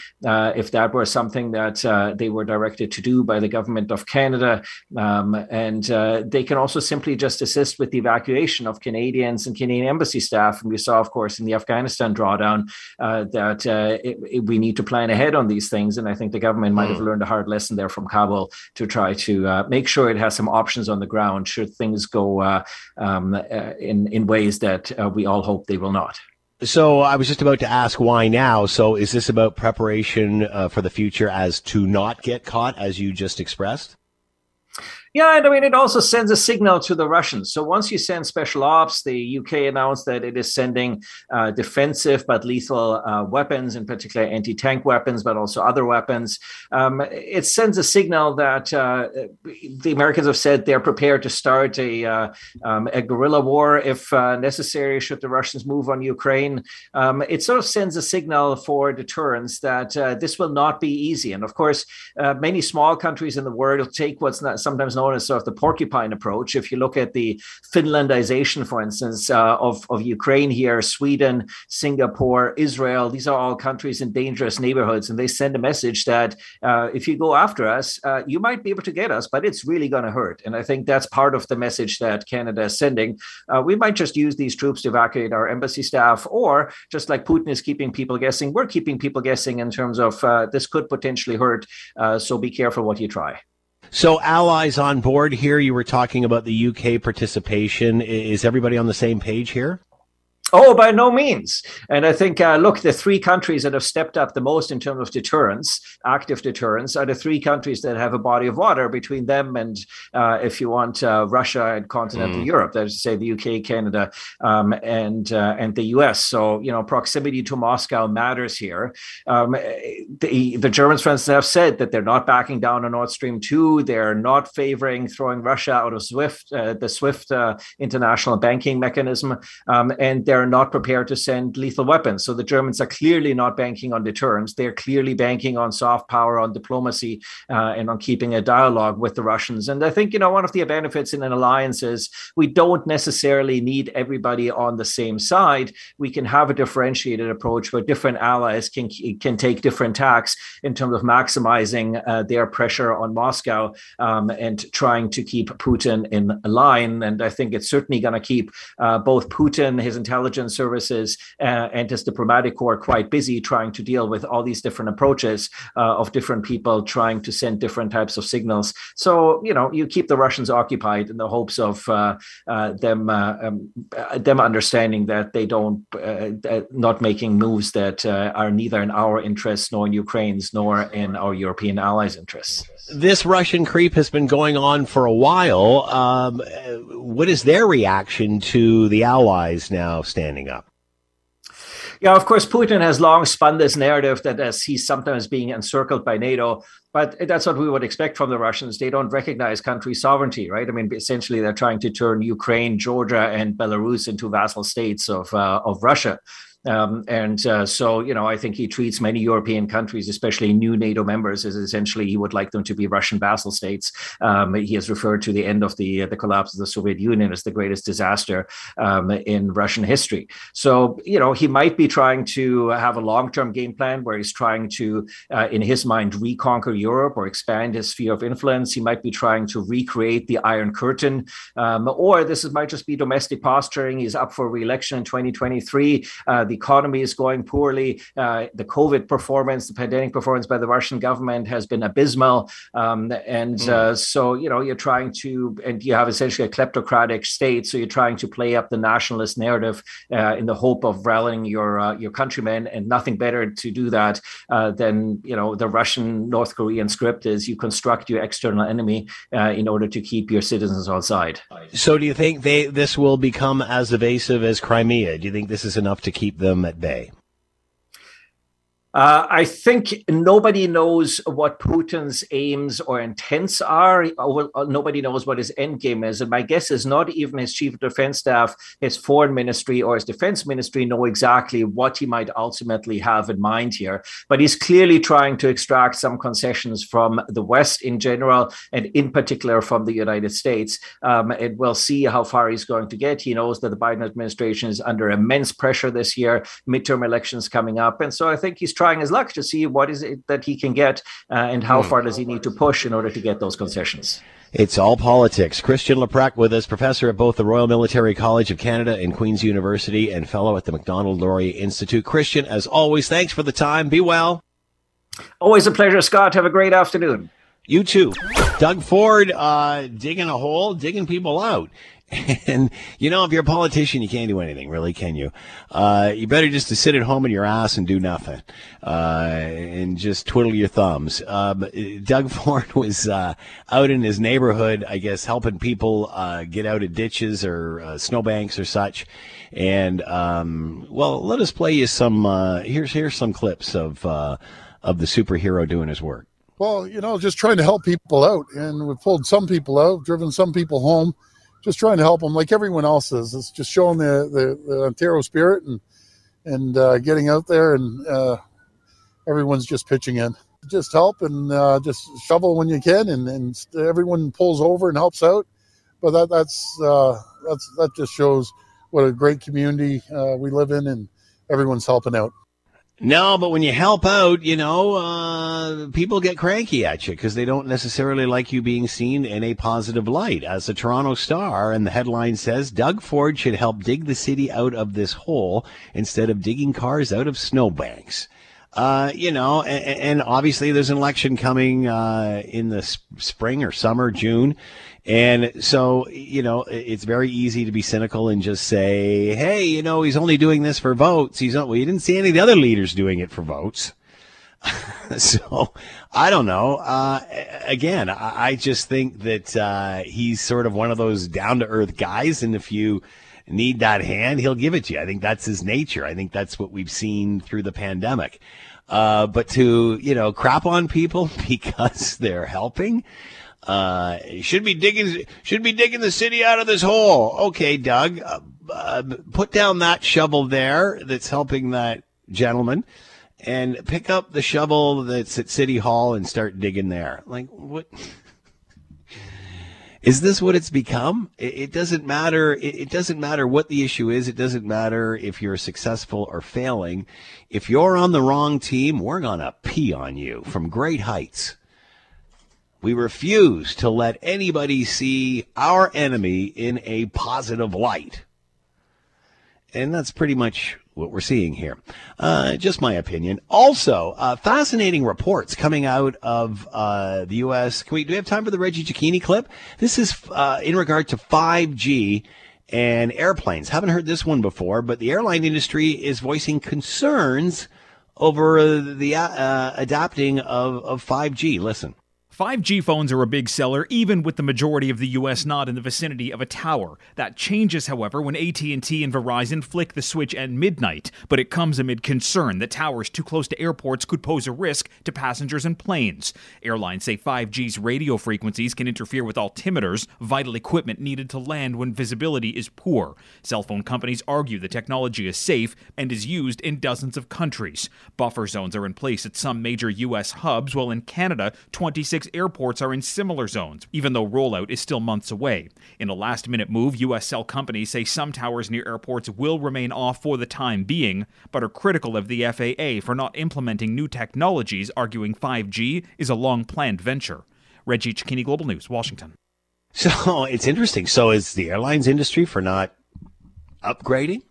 if that were something that they were directed to do by the government of Canada. Um, and they can also simply just assist with the evacuation of Canadians and Canadian embassy staff we saw, of course, in the Afghanistan drawdown, uh, that uh, it, it, we need to plan ahead on these things. And I think the government might mm. have learned a hard lesson there from Kabul to try to uh, make sure it has some options on the ground should things go uh, um, uh, in in ways that uh, we all hope they will not. So I was just about to ask why now. So is this about preparation uh, for the future as to not get caught, as you just expressed? Yeah, and I mean, it also sends a signal to the Russians. So once you send special ops, the UK announced that it is sending uh, defensive but lethal uh, weapons, in particular anti tank weapons, but also other weapons. Um, it sends a signal that uh, the Americans have said they're prepared to start a, uh, um, a guerrilla war if uh, necessary, should the Russians move on Ukraine. Um, it sort of sends a signal for deterrence that uh, this will not be easy. And of course, many small countries in the world will take what's not sometimes known as sort of the porcupine approach. If you look at the Finlandization, for instance, uh, of, of Ukraine here, Sweden, Singapore, Israel, these are all countries in dangerous neighborhoods. And they send a message that uh, if you go after us, uh, you might be able to get us, but it's really going to hurt. And I think that's part of the message that Canada is sending. Uh, we might just use these troops to evacuate our embassy staff, or just like Putin is keeping people guessing, we're keeping people guessing in terms of uh, this could potentially hurt. Uh, so be careful what you try. So, allies on board here. You were talking about the UK participation. Is everybody on the same page here? Oh, by no means. And I think, uh, look, the three countries that have stepped up the most in terms of deterrence, active deterrence, are the three countries that have a body of water between them and, uh, if you want, uh, Russia and continental mm. Europe. That is to say, the UK, Canada, um, and uh, and the US. So you know, proximity to Moscow matters here. Um, the the Germans, for instance, have said that they're not backing down on Nord Stream two. They're not favoring throwing Russia out of SWIFT, uh, the SWIFT uh, international banking mechanism, um, and they're they're not prepared to send lethal weapons. So the Germans are clearly not banking on deterrence. They're clearly banking on soft power, on diplomacy, uh, and on keeping a dialogue with the Russians. And I think, you know, one of the benefits in an alliance is we don't necessarily need everybody on the same side. We can have a differentiated approach where different allies can, can take different tacks in terms of maximizing uh, their pressure on Moscow um, and trying to keep Putin in line. And I think it's certainly going to keep uh, both Putin, his intelligence intelligence services uh, and his diplomatic corps quite busy trying to deal with all these different approaches uh, of different people trying to send different types of signals. So you know you keep the Russians occupied in the hopes of uh, uh them uh, um, them understanding that they don't uh, not making moves that are neither in our interests nor in Ukraine's nor in our European allies' interests. This Russian creep has been going on for a while. Um, what is their reaction to the allies now standing up? Yeah, of course, Putin has long spun this narrative that as he's sometimes being encircled by NATO, but that's what we would expect from the Russians. They don't recognize country sovereignty, right? I mean, essentially, they're trying to turn Ukraine, Georgia, and Belarus into vassal states of uh, of Russia. Um, and uh, so, you know, I think he treats many European countries, especially new NATO members, as essentially he would like them to be Russian vassal states. Um, he has referred to the end of the uh, the collapse of the Soviet Union as the greatest disaster um, in Russian history. So, you know, he might be trying to have a long term game plan where he's trying to, uh, in his mind, reconquer Europe or expand his sphere of influence. He might be trying to recreate the Iron Curtain, um, or this is, might just be domestic posturing. He's up for re-election in 2023 the economy is going poorly. Uh, the COVID performance, the pandemic performance by the Russian government has been abysmal. Um, and mm. uh, so, you know, you're trying to, and you have essentially a kleptocratic state. So you're trying to play up the nationalist narrative uh, in the hope of rallying your uh, your countrymen. And nothing better to do that uh, than, you know, the Russian North Korean script is you construct your external enemy uh, in order to keep your citizens on side. So do you think they this will become as evasive as Crimea? Do you think this is enough to keep them at bay? Uh, I think nobody knows what Putin's aims or intents are. Nobody knows what his end game is. And my guess is not even his chief of defense staff, his foreign ministry, or his defense ministry know exactly what he might ultimately have in mind here. But he's clearly trying to extract some concessions from the West in general, and in particular from the United States. Um, and we'll see how far he's going to get. He knows that the Biden administration is under immense pressure this year, midterm elections coming up. And so I think he's trying his luck to see what is it that he can get uh, and how hmm. far does he need to push in order to get those concessions. It's all politics. Christian Leuprecht with us, professor at both the Royal Military College of Canada and Queen's University and fellow at the Macdonald-Laurier Institute. Christian, as always, thanks for the time. Be well. Always a pleasure, Scott. Have a great afternoon. You too. Doug Ford uh, digging a hole, digging people out. And you know, if you're a politician, you can't do anything, really, can you? Uh, you better just sit at home in your ass and do nothing, uh, and just twiddle your thumbs. Um, Doug *laughs* Ford was uh, out in his neighborhood, I guess, helping people uh, get out of ditches or uh, snowbanks or such. And um, well, let us play you some. Uh, here's here's some clips of of the superhero doing his work. Well, you know, just trying to help people out, and we've pulled some people out, driven some people home just trying to help them like everyone else is. It's just showing the, the, the Ontario spirit and and uh, getting out there and uh, everyone's just pitching in. Just help and uh, just shovel when you can, and, and everyone pulls over and helps out. But that that's uh, that's that just shows what a great community uh, we live in, and everyone's helping out. No, but when you help out, you know, uh, people get cranky at you because they don't necessarily like you being seen in a positive light. As a Toronto Star, and the headline says, Doug Ford should help dig the city out of this hole instead of digging cars out of snowbanks. Uh, you know, and, and, obviously there's an election coming uh, in the spring or summer, June. And so, you know, it's very easy to be cynical and just say, hey, you know, he's only doing this for votes. He's not, well, you didn't see any of the other leaders doing it for votes. *laughs* so I don't know. Uh, again, I, just think that uh, he's sort of one of those down to earth guys. And if you need that hand, he'll give it to you. I think that's his nature. I think that's what we've seen through the pandemic. Uh, but to, you know, crap on people *laughs* because they're helping, uh, should be digging, should be digging the city out of this hole. Okay, Doug, uh, uh put down that shovel there that's helping that gentleman and pick up the shovel that's at City Hall and start digging there. Like, what? Is this what it's become? It, doesn't matter. It, doesn't matter what the issue is. It doesn't matter if you're successful or failing. If you're on the wrong team, we're to pee on you from great heights. We refuse to let anybody see our enemy in a positive light. And that's pretty much what we're seeing here. Uh, just my opinion. Also, uh, fascinating reports coming out of uh, the U.S. Can we do we have time for the Reggie Cecchini clip? This is uh, in regard to 5G and airplanes. Haven't heard this one before, but the airline industry is voicing concerns over the uh, adapting of, of 5G. Listen. 5G phones are a big seller even with the majority of the US not in the vicinity of a tower. That changes however when AT&T and Verizon flick the switch at midnight, but it comes amid concern that towers too close to airports could pose a risk to passengers and planes. Airlines say 5G's radio frequencies can interfere with altimeters, vital equipment needed to land when visibility is poor. Cell phone companies argue the technology is safe and is used in dozens of countries. Buffer zones are in place at some major US hubs while in Canada 26 airports are in similar zones, even though rollout is still months away. In a last minute move, U.S. cell companies say some towers near airports will remain off for the time being, but are critical of the FAA for not implementing new technologies, arguing 5G is a long planned venture. Reggie Cecchini, Global News, Washington. So *laughs* it's interesting. So is the airlines industry for not upgrading?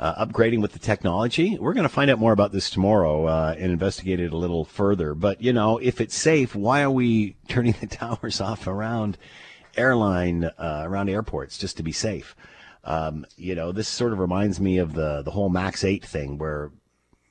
Uh, upgrading with the technology. We're going to find out more about this tomorrow uh, and investigate it a little further. But, you know, if it's safe, why are we *laughs* turning the towers off around airline, uh, around airports just to be safe? Um, you know, this sort of reminds me of the, the whole MAX 8 thing where,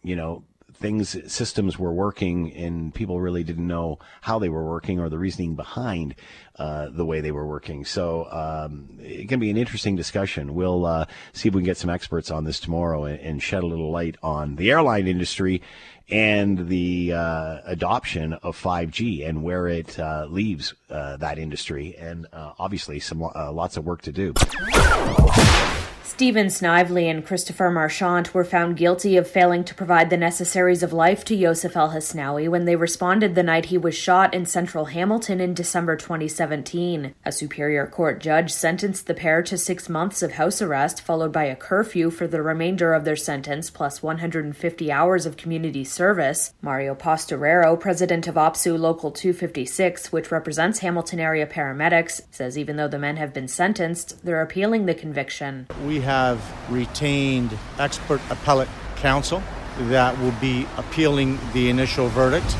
you know, things systems were working and people really didn't know how they were working or the reasoning behind uh, the way they were working. So um, it can be an interesting discussion. We'll uh, see if we can get some experts on this tomorrow and, and shed a little light on the airline industry and the uh, adoption of 5G and where it uh, leaves uh, that industry. And uh, obviously, some lots of work to do. Steven Snively and Christopher Marchant were found guilty of failing to provide the necessaries of life to Yosif Al-Hasnawi when they responded the night he was shot in central Hamilton in December 2017. A Superior Court judge sentenced the pair to six months of house arrest, followed by a curfew for the remainder of their sentence, plus 150 hours of community service. Mario Pastorero, president of OPSEU Local 256, which represents Hamilton area paramedics, says even though the men have been sentenced, they're appealing the conviction. We have retained expert appellate counsel that will be appealing the initial verdict,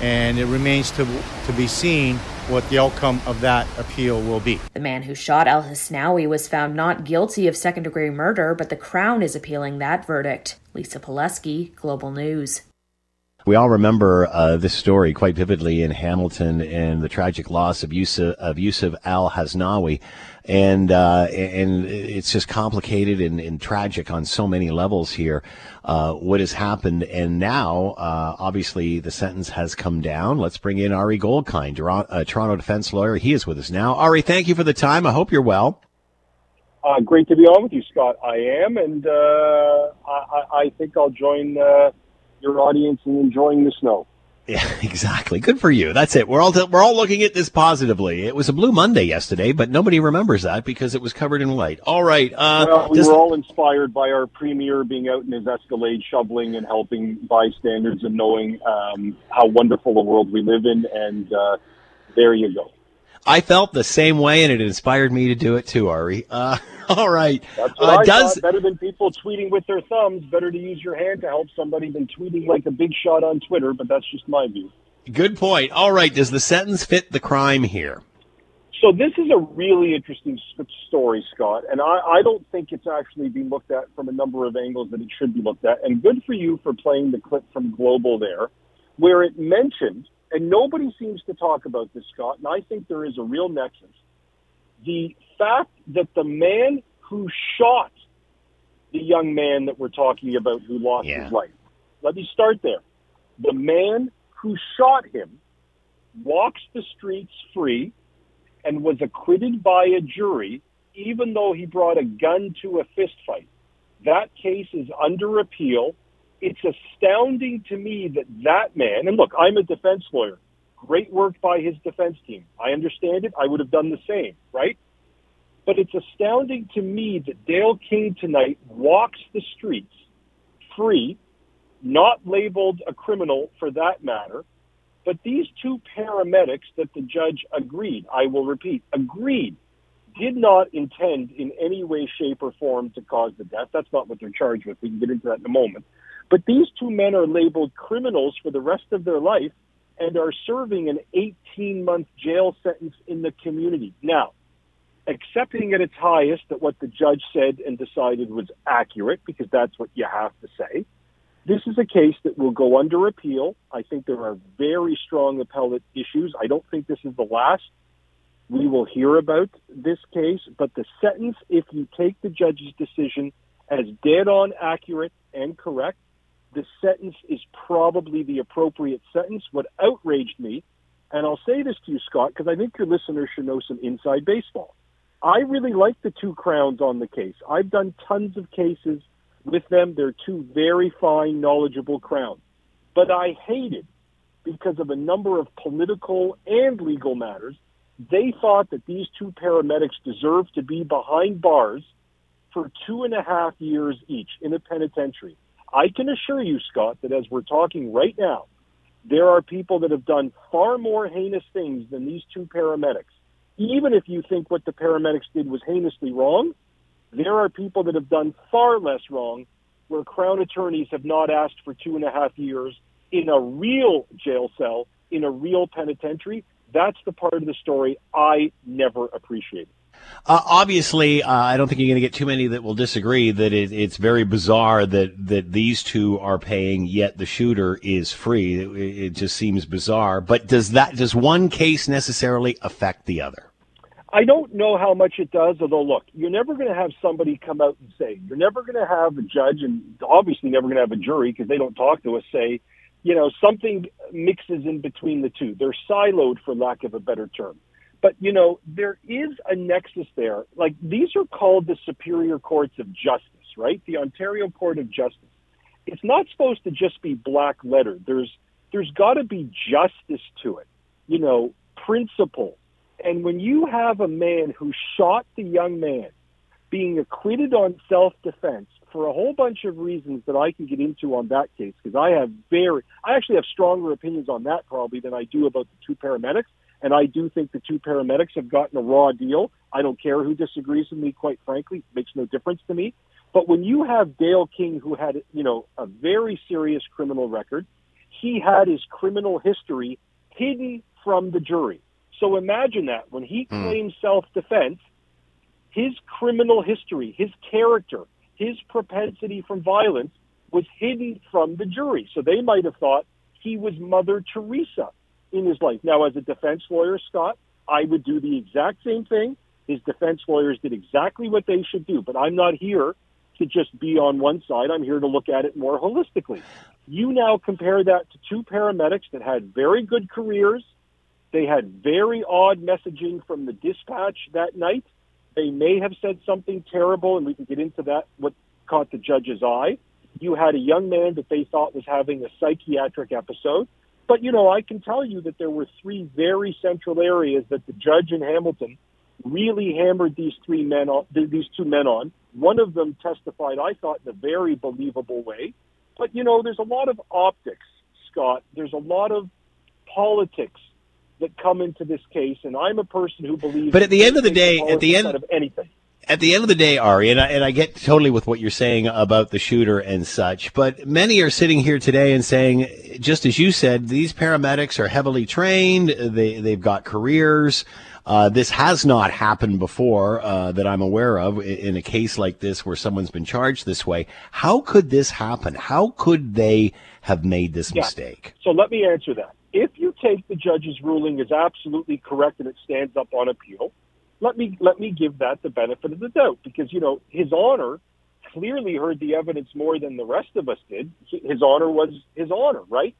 and it remains to, to be seen what the outcome of that appeal will be. The man who shot Al Hasnawi was found not guilty of second degree murder, but the Crown is appealing that verdict. Lisa Polewski, Global News. We all remember uh, this story quite vividly in Hamilton and the tragic loss of Yosif, of Yosif Al Hasnawi. And, uh, and it's just complicated and, and, tragic on so many levels here, uh, what has happened. And now, uh, obviously, the sentence has come down. Let's bring in Ari Goldkind, a Toronto defense lawyer. He is with us now. Ari, thank you for the time. I hope you're well. Uh, great to be on with you, Scott. I am, and uh, I, I, think I'll join your audience in enjoying the snow. Yeah, *laughs* exactly. Good for you. That's it. We're all we're all looking at this positively. It was a blue Monday yesterday, but nobody remembers that because it was covered in white. All right. Uh, well, we does... were all inspired by our premier being out in his Escalade shoveling and helping bystanders and knowing um, how wonderful a world we live in. And uh, there you go. I felt the same way, and it inspired me to do it too, Ari. Uh, *laughs* all right. Uh, does. Better than people tweeting with their thumbs. Better to use your hand to help somebody than tweeting like a big shot on Twitter. But that's just my view. good point. All right. Does the sentence fit the crime here? So this is a really interesting story, Scott, and I, I don't think it's actually being looked at from a number of angles that it should be looked at. And good for you for playing the clip from Global there, where it mentioned, and nobody seems to talk about this, Scott, and I think there is a real nexus. The fact that the man who shot the young man that we're talking about who lost his life. Let me start there. The man who shot him walks the streets free and was acquitted by a jury, even though he brought a gun to a fist fight. That case is under appeal. It's astounding to me that that man, and look, I'm a defense lawyer. Great work by his defense team. I understand it. I would have done the same, right? But it's astounding to me that Dale King tonight walks the streets free, not labeled a criminal for that matter, but these two paramedics that the judge agreed, I will repeat, agreed, did not intend in any way, shape, or form to cause the death. That's not what they're charged with. We can get into that in a moment. But these two men are labeled criminals for the rest of their life and are serving an 18 month jail sentence in the community. Now, accepting at its highest that what the judge said and decided was accurate, because that's what you have to say, this is a case that will go under appeal. I think there are very strong appellate issues. I don't think this is the last we will hear about this case, but the sentence, if you take the judge's decision as dead on accurate and correct, the sentence is probably the appropriate sentence. What outraged me, and I'll say this to you, Scott, because I think your listeners should know some inside baseball. I really like the two crowns on the case. I've done tons of cases with them. They're two very fine, knowledgeable crowns. But I hated, because of a number of political and legal matters, they thought that these two paramedics deserved to be behind bars for two and a half years each in a penitentiary. I can assure you, Scott, that as we're talking right now, there are people that have done far more heinous things than these two paramedics. Even if you think what the paramedics did was heinously wrong, there are people that have done far less wrong where crown attorneys have not asked for two and a half years in a real jail cell, in a real penitentiary. That's the part of the story I never appreciated. Uh, obviously, uh, I don't think you're going to get too many that will disagree that it, it's very bizarre that, that these two are paying, yet the shooter is free. It, it just seems bizarre. But does that does one case necessarily affect the other? I don't know how much it does, although look, you're never going to have somebody come out and say, you're never going to have a judge and obviously never going to have a jury because they don't talk to us say, you know, something mixes in between the two. They're siloed for lack of a better term. But, you know, there is a nexus there. Like these are called the superior courts of justice, right? The Ontario Court of Justice. It's not supposed to just be black letter. There's, there's got to be justice to it, you know, principle. And when you have a man who shot the young man being acquitted on self defense for a whole bunch of reasons that I can get into on that case, because I have very, I actually have stronger opinions on that probably than I do about the two paramedics. And I do think the two paramedics have gotten a raw deal. I don't care who disagrees with me, quite frankly, it makes no difference to me. But when you have Dale King, who had, you know, a very serious criminal record, he had his criminal history hidden from the jury. So imagine that when he hmm. claims self defense, his criminal history, his character, his propensity from violence was hidden from the jury. So they might have thought he was Mother Teresa in his life. Now, as a defense lawyer, Scott, I would do the exact same thing. His defense lawyers did exactly what they should do, but I'm not here to just be on one side. I'm here to look at it more holistically. You now compare that to two paramedics that had very good careers. They had very odd messaging from the dispatch that night. They may have said something terrible, and we can get into that, what caught the judge's eye. You had a young man that they thought was having a psychiatric episode. But, you know, I can tell you that there were three very central areas that the judge in Hamilton really hammered these three men on, these two men on. One of them testified, I thought, in a very believable way. But, you know, there's a lot of optics, Scott. There's a lot of politics that come into this case, and I'm a person who believes. But at the end of the day- at the end- of anything. At the end of the day, Ari, and I, and I get totally with what you're saying about the shooter and such, but many are sitting here today and saying, just as you said, these paramedics are heavily trained. They they've got careers. Uh, this has not happened before uh, that I'm aware of in a case like this where someone's been charged this way. How could this happen? How could they have made this Yeah. mistake? So let me answer that. If you take the judge's ruling as absolutely correct and it stands up on appeal, let me let me give that the benefit of the doubt because you know his honor clearly heard the evidence more than the rest of us did. His honor was his honor, right?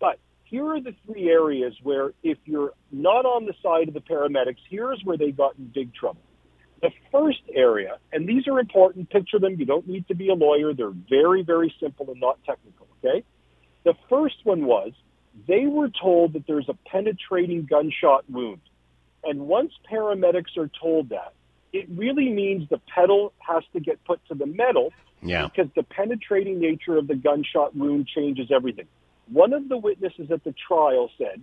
But here are the three areas where if you're not on the side of the paramedics, here's where they got in big trouble. The first area, and these are important, picture them. You don't need to be a lawyer. They're very, very simple and not technical, okay? The first one was they were told that there's a penetrating gunshot wound. And once paramedics are told that, it really means the pedal has to get put to the metal Yeah. because the penetrating nature of the gunshot wound changes everything. One of the witnesses at the trial said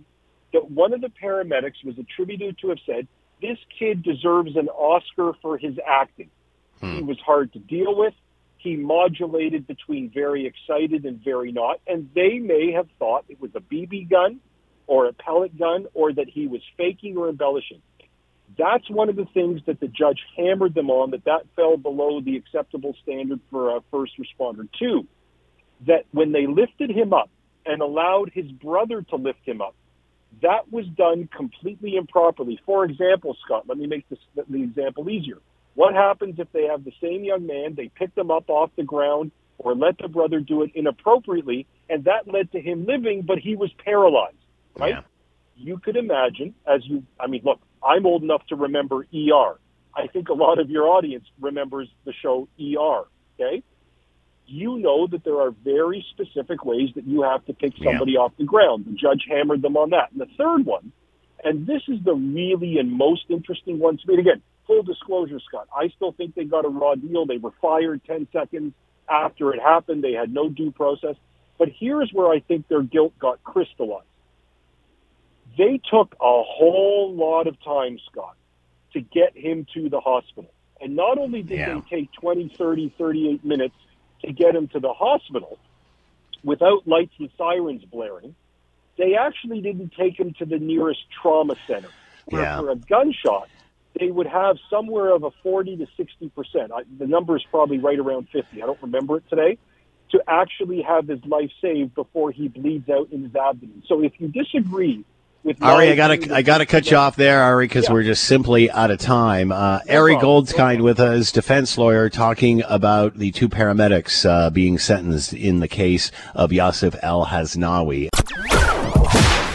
that one of the paramedics was attributed to have said, This kid deserves an Oscar for his acting. He hmm. was hard to deal with. He modulated between very excited and very not. And they may have thought it was a BB gun or a pellet gun or that he was faking or embellishing. That's one of the things that the judge hammered them on, that that fell below the acceptable standard for a first responder. Two, that when they lifted him up and allowed his brother to lift him up, that was done completely improperly. For example, Scott, let me make this, the example easier. What happens if they have the same young man, they pick them up off the ground or let the brother do it inappropriately, and that led to him living, but he was paralyzed, right? You could imagine, as you, I mean, look, I'm old enough to remember ER. I think a lot of your audience remembers the show ER, okay? You know that there are very specific ways that you have to pick somebody off the ground. The judge hammered them on that. And the third one, and this is the really and most interesting one to me. And again, full disclosure, Scott, I still think they got a raw deal. They were fired 10 seconds after it happened. They had no due process. But here's where I think their guilt got crystallized. They took a whole lot of time, Scott, to get him to the hospital. And not only did they take 20, 30, 38 minutes to get him to the hospital without lights and sirens blaring, they actually didn't take him to the nearest trauma center. Where Yeah. for a gunshot, they would have somewhere of a 40 to 60 percent. The number is probably right around 50. I don't remember it today. To actually have his life saved before he bleeds out in his abdomen. So if you disagree with Ari, I gotta, I gotta cut you off there, Ari, because Yeah. we're just simply out of time. Uh, Ari Goldkind with us, defense lawyer, talking about the two paramedics uh, being sentenced in the case of Yosif Al-Hasnawi.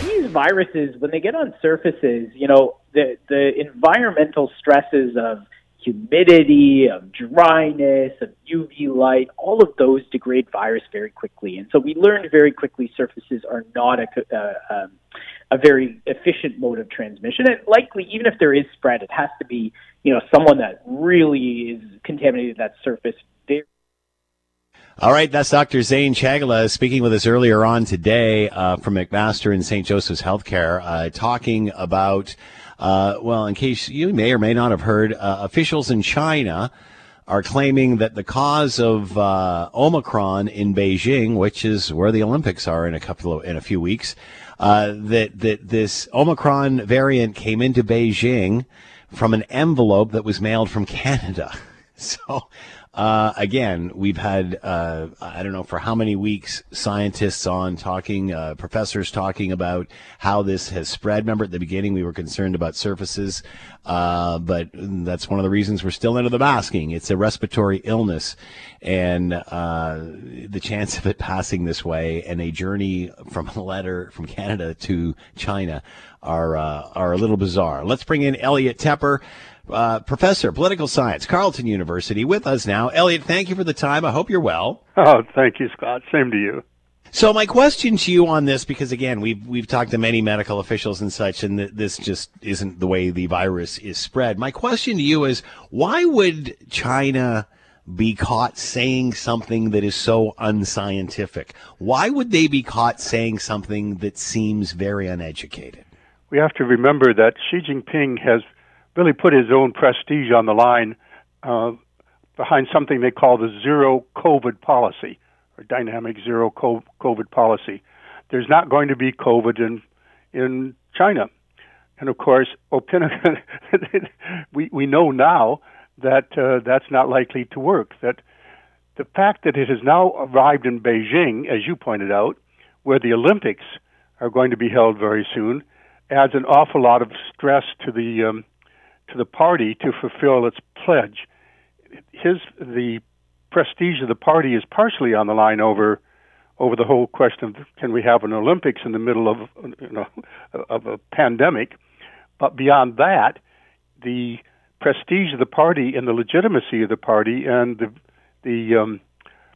these viruses, when they get on surfaces, you know, the the environmental stresses of humidity, of dryness, of UV light, all of those degrade virus very quickly. And so we learned very quickly surfaces are not a uh, um, a very efficient mode of transmission. And likely, even if there is spread, it has to be, you know, someone that really is contaminated that surface All right, that's Dr. Zain Chagla speaking with us earlier on today uh, from McMaster and St. Joseph's Healthcare, uh, talking about, uh, well, in case you may or may not have heard, uh, officials in China are claiming that the cause of uh, Omicron in Beijing, which is where the Olympics are in a couple of, in a few weeks, uh, that that this Omicron variant came into Beijing from an envelope that was mailed from Canada. *laughs* So uh, again, we've had uh, I don't know for how many weeks scientists on talking, uh, professors talking about how this has spread. Remember at the beginning we were concerned about surfaces, uh, but that's one of the reasons we're still into the masking. It's a respiratory illness, and uh, the chance of it passing this way and a journey from a letter from Canada to China are uh, are a little bizarre. Let's bring in Elliot Tepper. Uh, professor, political science, Carleton University, with us now. Elliot, thank you for the time. I hope you're well. Oh, thank you, Scott. Same to you. So my question to you on this, because again, we've we've talked to many medical officials and such, and th- this just isn't the way the virus is spread. My question to you is, why would China be caught saying something that is so unscientific? Why would they be caught saying something that seems very uneducated? we have to remember that Xi Jinping has really put his own prestige on the line uh, behind something they call the zero COVID policy or dynamic zero COVID policy. There's not going to be COVID in in China, and of course, *laughs* we we know now that uh, that's not likely to work. That the fact that it has now arrived in Beijing, as you pointed out, where the Olympics are going to be held very soon, adds an awful lot of stress to the um, to the party to fulfill its pledge. His the prestige of the party is partially on the line over over the whole question of can we have an Olympics in the middle of you know of a pandemic, but beyond that, the prestige of the party and the legitimacy of the party and the the um,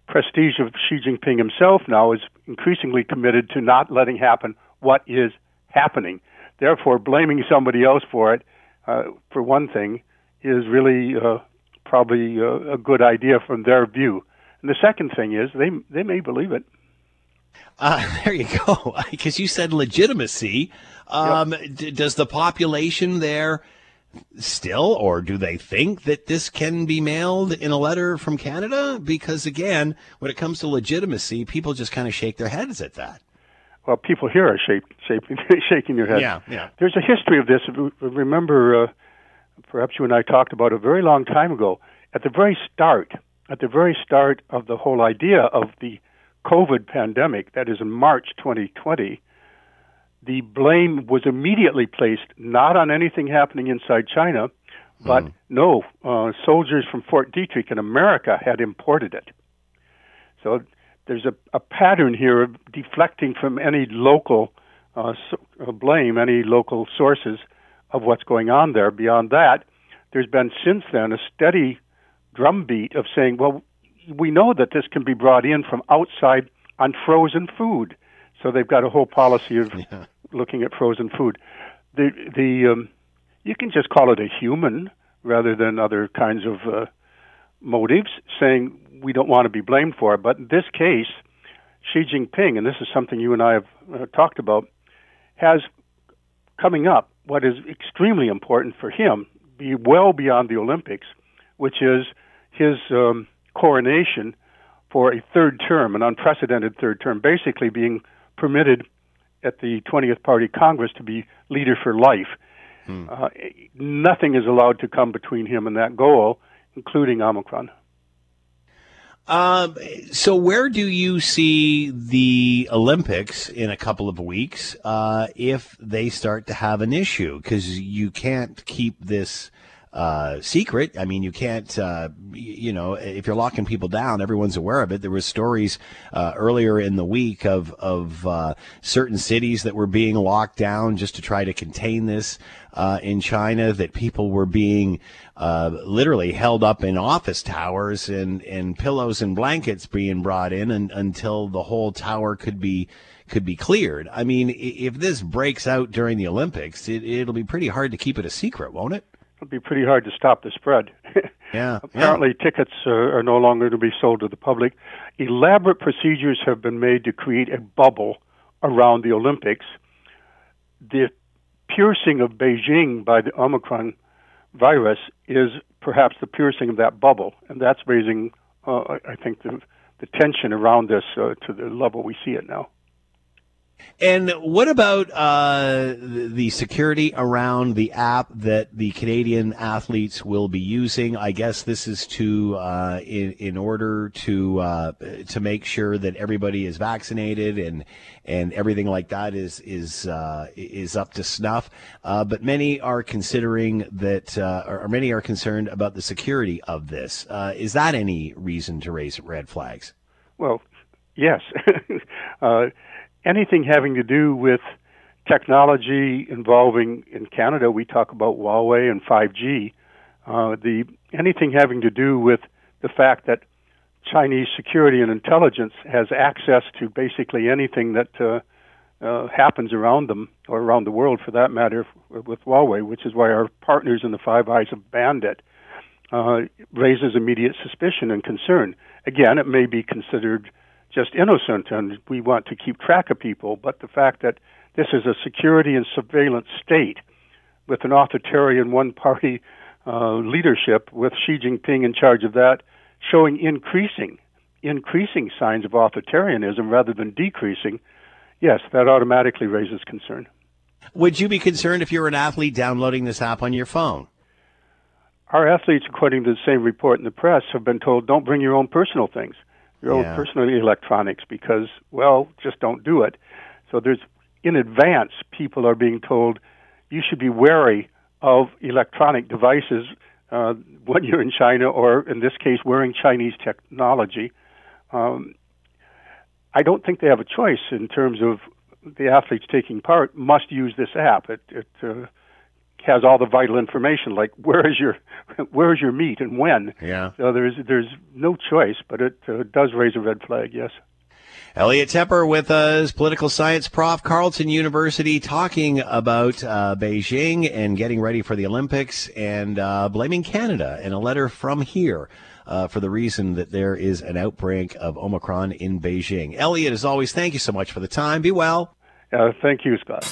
prestige of Xi Jinping himself now is increasingly committed to not letting happen what is happening. Therefore, blaming somebody else for it, uh, for one thing, is really uh, probably uh, a good idea from their view. And the second thing is they they may believe it. Uh, *laughs* there you go. *laughs* Because you said legitimacy. Um, yep. d- does the population there still, or do they think that this can be mailed in a letter from Canada? Because again, when it comes to legitimacy, people just kind of shake their heads at that. Well, people here are shake, shaking, *laughs* shaking their heads. Yeah, yeah. There's a history of this. Remember, uh, perhaps you and I talked about a very long time ago. At the very start, at the very start of the whole idea of the COVID pandemic, that is in March 2020, the blame was immediately placed not on anything happening inside China, but mm. no, uh, soldiers from Fort Detrick in America had imported it. So there's a, a pattern here of deflecting from any local uh, so, uh, blame, any local sources of what's going on there. Beyond that, there's been since then a steady drumbeat of saying, well, we know that this can be brought in from outside on frozen food. So they've got a whole policy of yeah. looking at frozen food. The the um, you can just call it a human rather than other kinds of uh, motives, saying we don't want to be blamed for it. But in this case, Xi Jinping, and this is something you and I have uh, talked about, has coming up what is extremely important for him, be well beyond the Olympics, which is his um, coronation for a third term, an unprecedented third term, basically being permitted at the 20th Party Congress to be leader for life. Hmm. Uh, nothing is allowed to come between him and that goal, including Omicron. Um, so, where do you see the Olympics in a couple of weeks uh, if they start to have an issue? Because you can't keep this uh, secret. I mean, you can't, uh, you know, if you're locking people down, everyone's aware of it. There was stories uh, earlier in the week of of uh, certain cities that were being locked down just to try to contain this uh, in China. That people were being uh, literally held up in office towers and and pillows and blankets being brought in and, until the whole tower could be could be cleared. I mean, if this breaks out during the Olympics, it, it'll be pretty hard to keep it a secret, won't it? It'll be pretty hard to stop the spread. yeah. *laughs* Apparently, yeah. tickets uh, are no longer to be sold to the public. Elaborate procedures have been made to create a bubble around the Olympics. The piercing of Beijing by the Omicron virus is perhaps the piercing of that bubble, and that's raising, uh, I think, the, the tension around this uh, to the level we see it now. And what about uh, the security around the app that the Canadian athletes will be using? I guess this is to uh, in in order to uh, to make sure that everybody is vaccinated and and everything like that is is uh, is up to snuff. Uh, but many are considering that, uh, or many are concerned about the security of this. is that any reason to raise red flags? Well, yes. *laughs* anything having to do with technology involving in Canada, we talk about Huawei and 5G. Uh, the anything having to do with the fact that Chinese security and intelligence has access to basically anything that uh, uh, happens around them or around the world, for that matter, with Huawei, which is why our partners in the Five Eyes have banned it, uh, raises immediate suspicion and concern. Again, it may be considered just innocent and we want to keep track of people, but the fact that this is a security and surveillance state with an authoritarian one party uh, leadership with Xi Jinping in charge of that, showing increasing increasing signs of authoritarianism rather than decreasing, yes, that automatically raises concern. Would you be concerned if you were an athlete downloading this app on your phone? Our athletes, according to the same report in the press, have been told don't bring your own personal things, your Yeah. own personal electronics, because, well, just don't do it. So there's, in advance, people are being told you should be wary of electronic devices uh, when you're in China, or in this case, wearing Chinese technology. Um, I don't think they have a choice in terms of the athletes taking part must use this app. It, it uh, has all the vital information, like where is your *laughs* where is your meat and when. Yeah. So there's there's no choice, but it uh, does raise a red flag. Yes. Elliot Tepper with us, political science prof, Carleton University, talking about uh, Beijing and getting ready for the Olympics and uh, blaming Canada in a letter from here uh, for the reason that there is an outbreak of Omicron in Beijing. Elliot, as always, thank you so much for the time. Be well. Uh, thank you, Scott.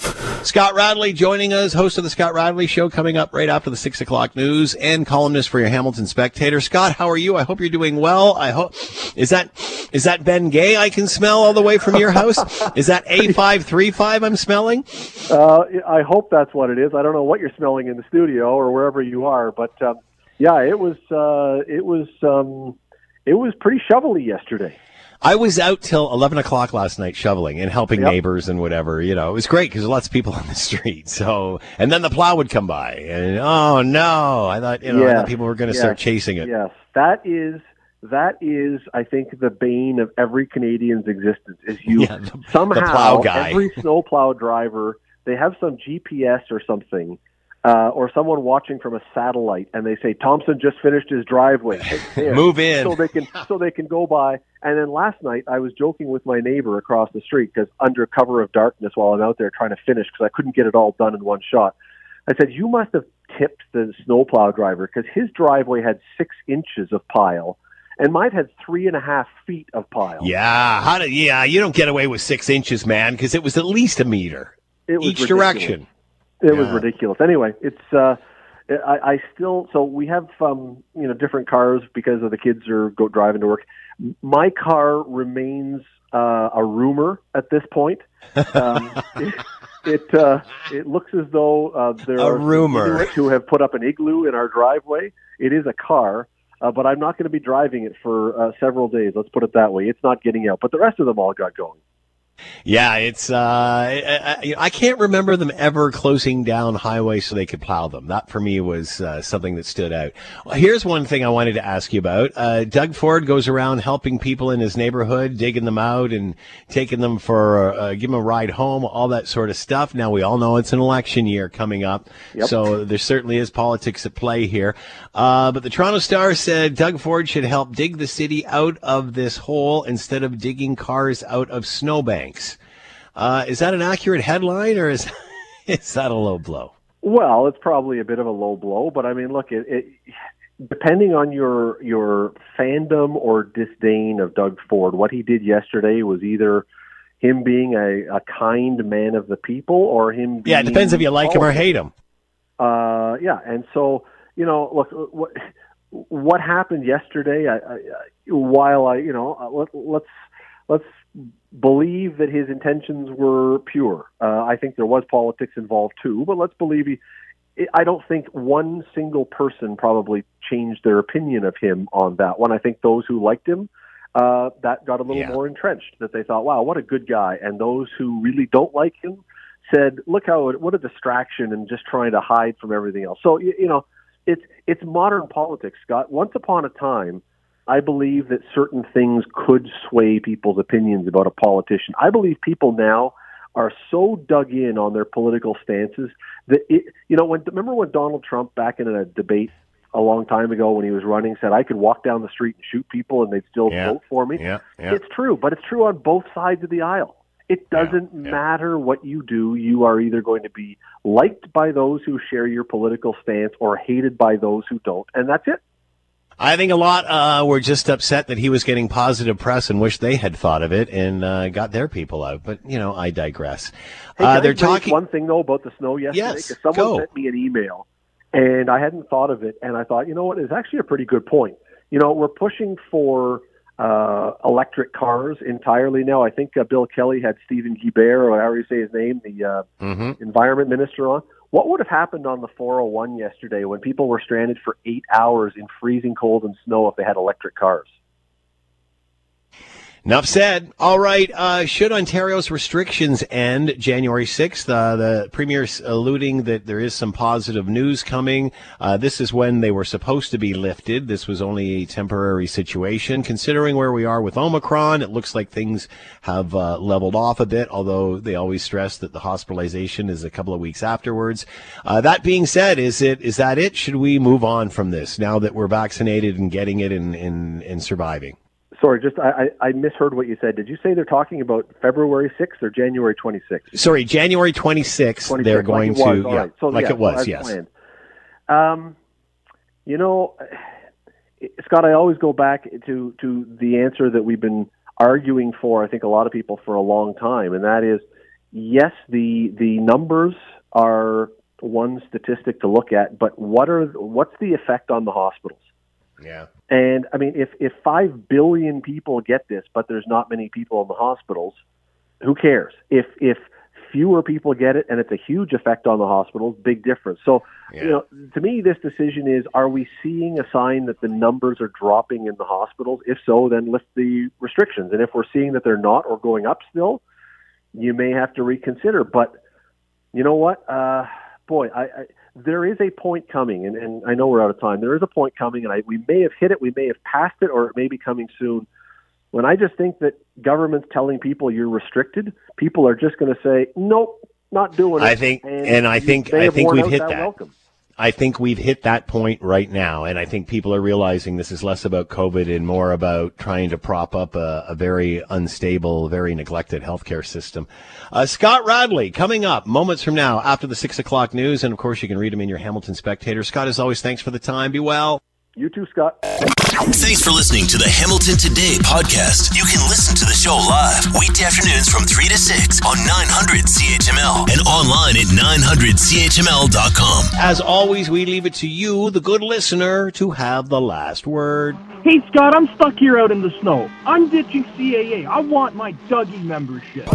Scott Radley joining us, host of the Scott Radley Show, coming up right after the six o'clock news, and columnist for your Hamilton Spectator. Scott, how are you? I hope you're doing well. I hope is that is that Ben Gay I can smell all the way from your house? is that *laughs* A five three five I'm smelling? Uh, I hope that's what it is. I don't know what you're smelling in the studio or wherever you are, but um, yeah, it was uh, it was um, it was pretty shovely yesterday. I was out till 11 o'clock last night shoveling and helping Yep. neighbors and whatever. You know, it was great because lots of people *laughs* on the street. So, and then the plow would come by and, oh no, I thought, you know, thought people were going to start chasing it. Yes, that is that is I think the bane of every Canadian's existence. Is you *laughs* Yeah, the- somehow the plow guy. every *laughs* snowplow driver they have some GPS or something. Uh, or someone watching from a satellite, and they say Thompson just finished his driveway. *laughs* Move in. so they can so they can go by. And then last night, I was joking with my neighbor across the street because under cover of darkness, while I'm out there trying to finish, because I couldn't get it all done in one shot. I said, "You must have tipped the snowplow driver because his driveway had six inches of pile, and mine had three and a half feet of pile. Yeah. How do, yeah, you don't get away with six inches, man, because it was at least a meter It was each ridiculous. direction. It was ridiculous. Anyway, it's uh, I, I still so we have um, you know different cars because of the kids are go driving to work. My car remains uh, a rumor at this point. Um, it *laughs* it, uh, it looks as though uh, there A are rumor. Who have put up an igloo in our driveway. It is a car. Uh, but I'm not going to be driving it for uh, several days. Let's put it that way. It's not getting out, but the rest of them all got going. Yeah, it's uh, I, I, I can't remember them ever closing down highways so they could plow them. That for me was uh, something that stood out. Well, here's one thing I wanted to ask you about. Uh, Doug Ford goes around helping people in his neighborhood, digging them out and taking them for uh, give them a ride home, all that sort of stuff. Now we all know it's an election year coming up, Yep. so there certainly is politics at play here. Uh, but the Toronto Star said Doug Ford should help dig the city out of this hole instead of digging cars out of snowbanks. Uh, is that an accurate headline or is *laughs* is that a low blow? Well, it's probably a bit of a low blow, but I mean, look, it, it depending on your your fandom or disdain of Doug Ford, what he did yesterday was either him being a, a kind man of the people or him being Yeah, it depends if you like him or hate him. Uh, yeah, and so you know, look what what happened yesterday. I, I, I- while I, you know, uh, let, let's let's believe that his intentions were pure. Uh, I think there was politics involved too, but let's believe he. I don't think one single person probably changed their opinion of him on that one. I think those who liked him, uh, that got a little more entrenched. That they thought, "Wow, what a good guy," and those who really don't like him said, "Look how what a distraction and just trying to hide from everything else." So you, you know, it's it's modern politics, Scott. Once upon a time, I believe that certain things could sway people's opinions about a politician. I believe people now are so dug in on their political stances that it, you know, when remember when Donald Trump back in a debate a long time ago when he was running said I could walk down the street and shoot people and they'd still Yeah. vote for me. Yeah, yeah. It's true, but it's true on both sides of the aisle. It doesn't matter what you do. You are either going to be liked by those who share your political stance or hated by those who don't, and that's it. I think a lot uh, were just upset that he was getting positive press and wish they had thought of it and uh, got their people out. But you know, I digress. Hey, uh, they're talking. one thing though about the snow yesterday. Yes, someone go. sent me an email, and I hadn't thought of it, and I thought, you know what, it's actually a pretty good point. You know, we're pushing for uh, electric cars entirely now. I think uh, Bill Kelly had Steven Guilbeault, or however you say his name, the uh, Mm-hmm. environment minister, on. What would have happened on the 401 yesterday when people were stranded for eight hours in freezing cold and snow if they had electric cars? Enough said. All right. Uh, should Ontario's restrictions end January 6th? Uh, the Premier's alluding that there is some positive news coming. Uh, this is when they were supposed to be lifted. This was only a temporary situation. Considering where we are with Omicron, it looks like things have uh, leveled off a bit, although they always stress that the hospitalization is a couple of weeks afterwards. Uh, that being said, is it is that it? Should we move on from this now that we're vaccinated and getting it and, and, and surviving? Sorry, just I, I misheard what you said. Did you say they're talking about February 6th or January 26th? Sorry, January 26th, they're going like to, yeah, right. So, like yeah, it was, yes. Um, you know, *sighs* Scott, I always go back to to the answer that we've been arguing for. I think a lot of people for a long time, and that is, yes, the the numbers are one statistic to look at, but what are what's the effect on the hospitals? Yeah. And I mean, if if five billion people get this, but there's not many people in the hospitals, who cares? If if fewer people get it and it's a huge effect on the hospitals, big difference. So, you know, to me, this decision is: Are we seeing a sign that the numbers are dropping in the hospitals? If so, then lift the restrictions. And if we're seeing that they're not or going up still, you may have to reconsider. But you know what? Uh, boy, I, I there is a point coming, and, and I know we're out of time. There is a point coming, and I, we may have hit it, we may have passed it, or it may be coming soon. When I just think that government's telling people you're restricted, people are just going to say, "Nope, not doing it." I think, and I think, I think we've hit that that. I think we've hit that point right now, and I think people are realizing this is less about COVID and more about trying to prop up a, a very unstable, very neglected healthcare system. Uh, Scott Radley coming up moments from now after the six o'clock news, and of course you can read him in your Hamilton Spectator. Scott, as always, thanks for the time. Be well. You too, Scott. Thanks for listening to the Hamilton Today podcast. You can listen to the show live weekday afternoons from 3 to 6 on 900 CHML and online at 900CHML.com. As always, we leave it to you, the good listener, to have the last word. Hey, Scott, I'm stuck here out in the snow. I'm ditching CAA. I want my Dougie membership.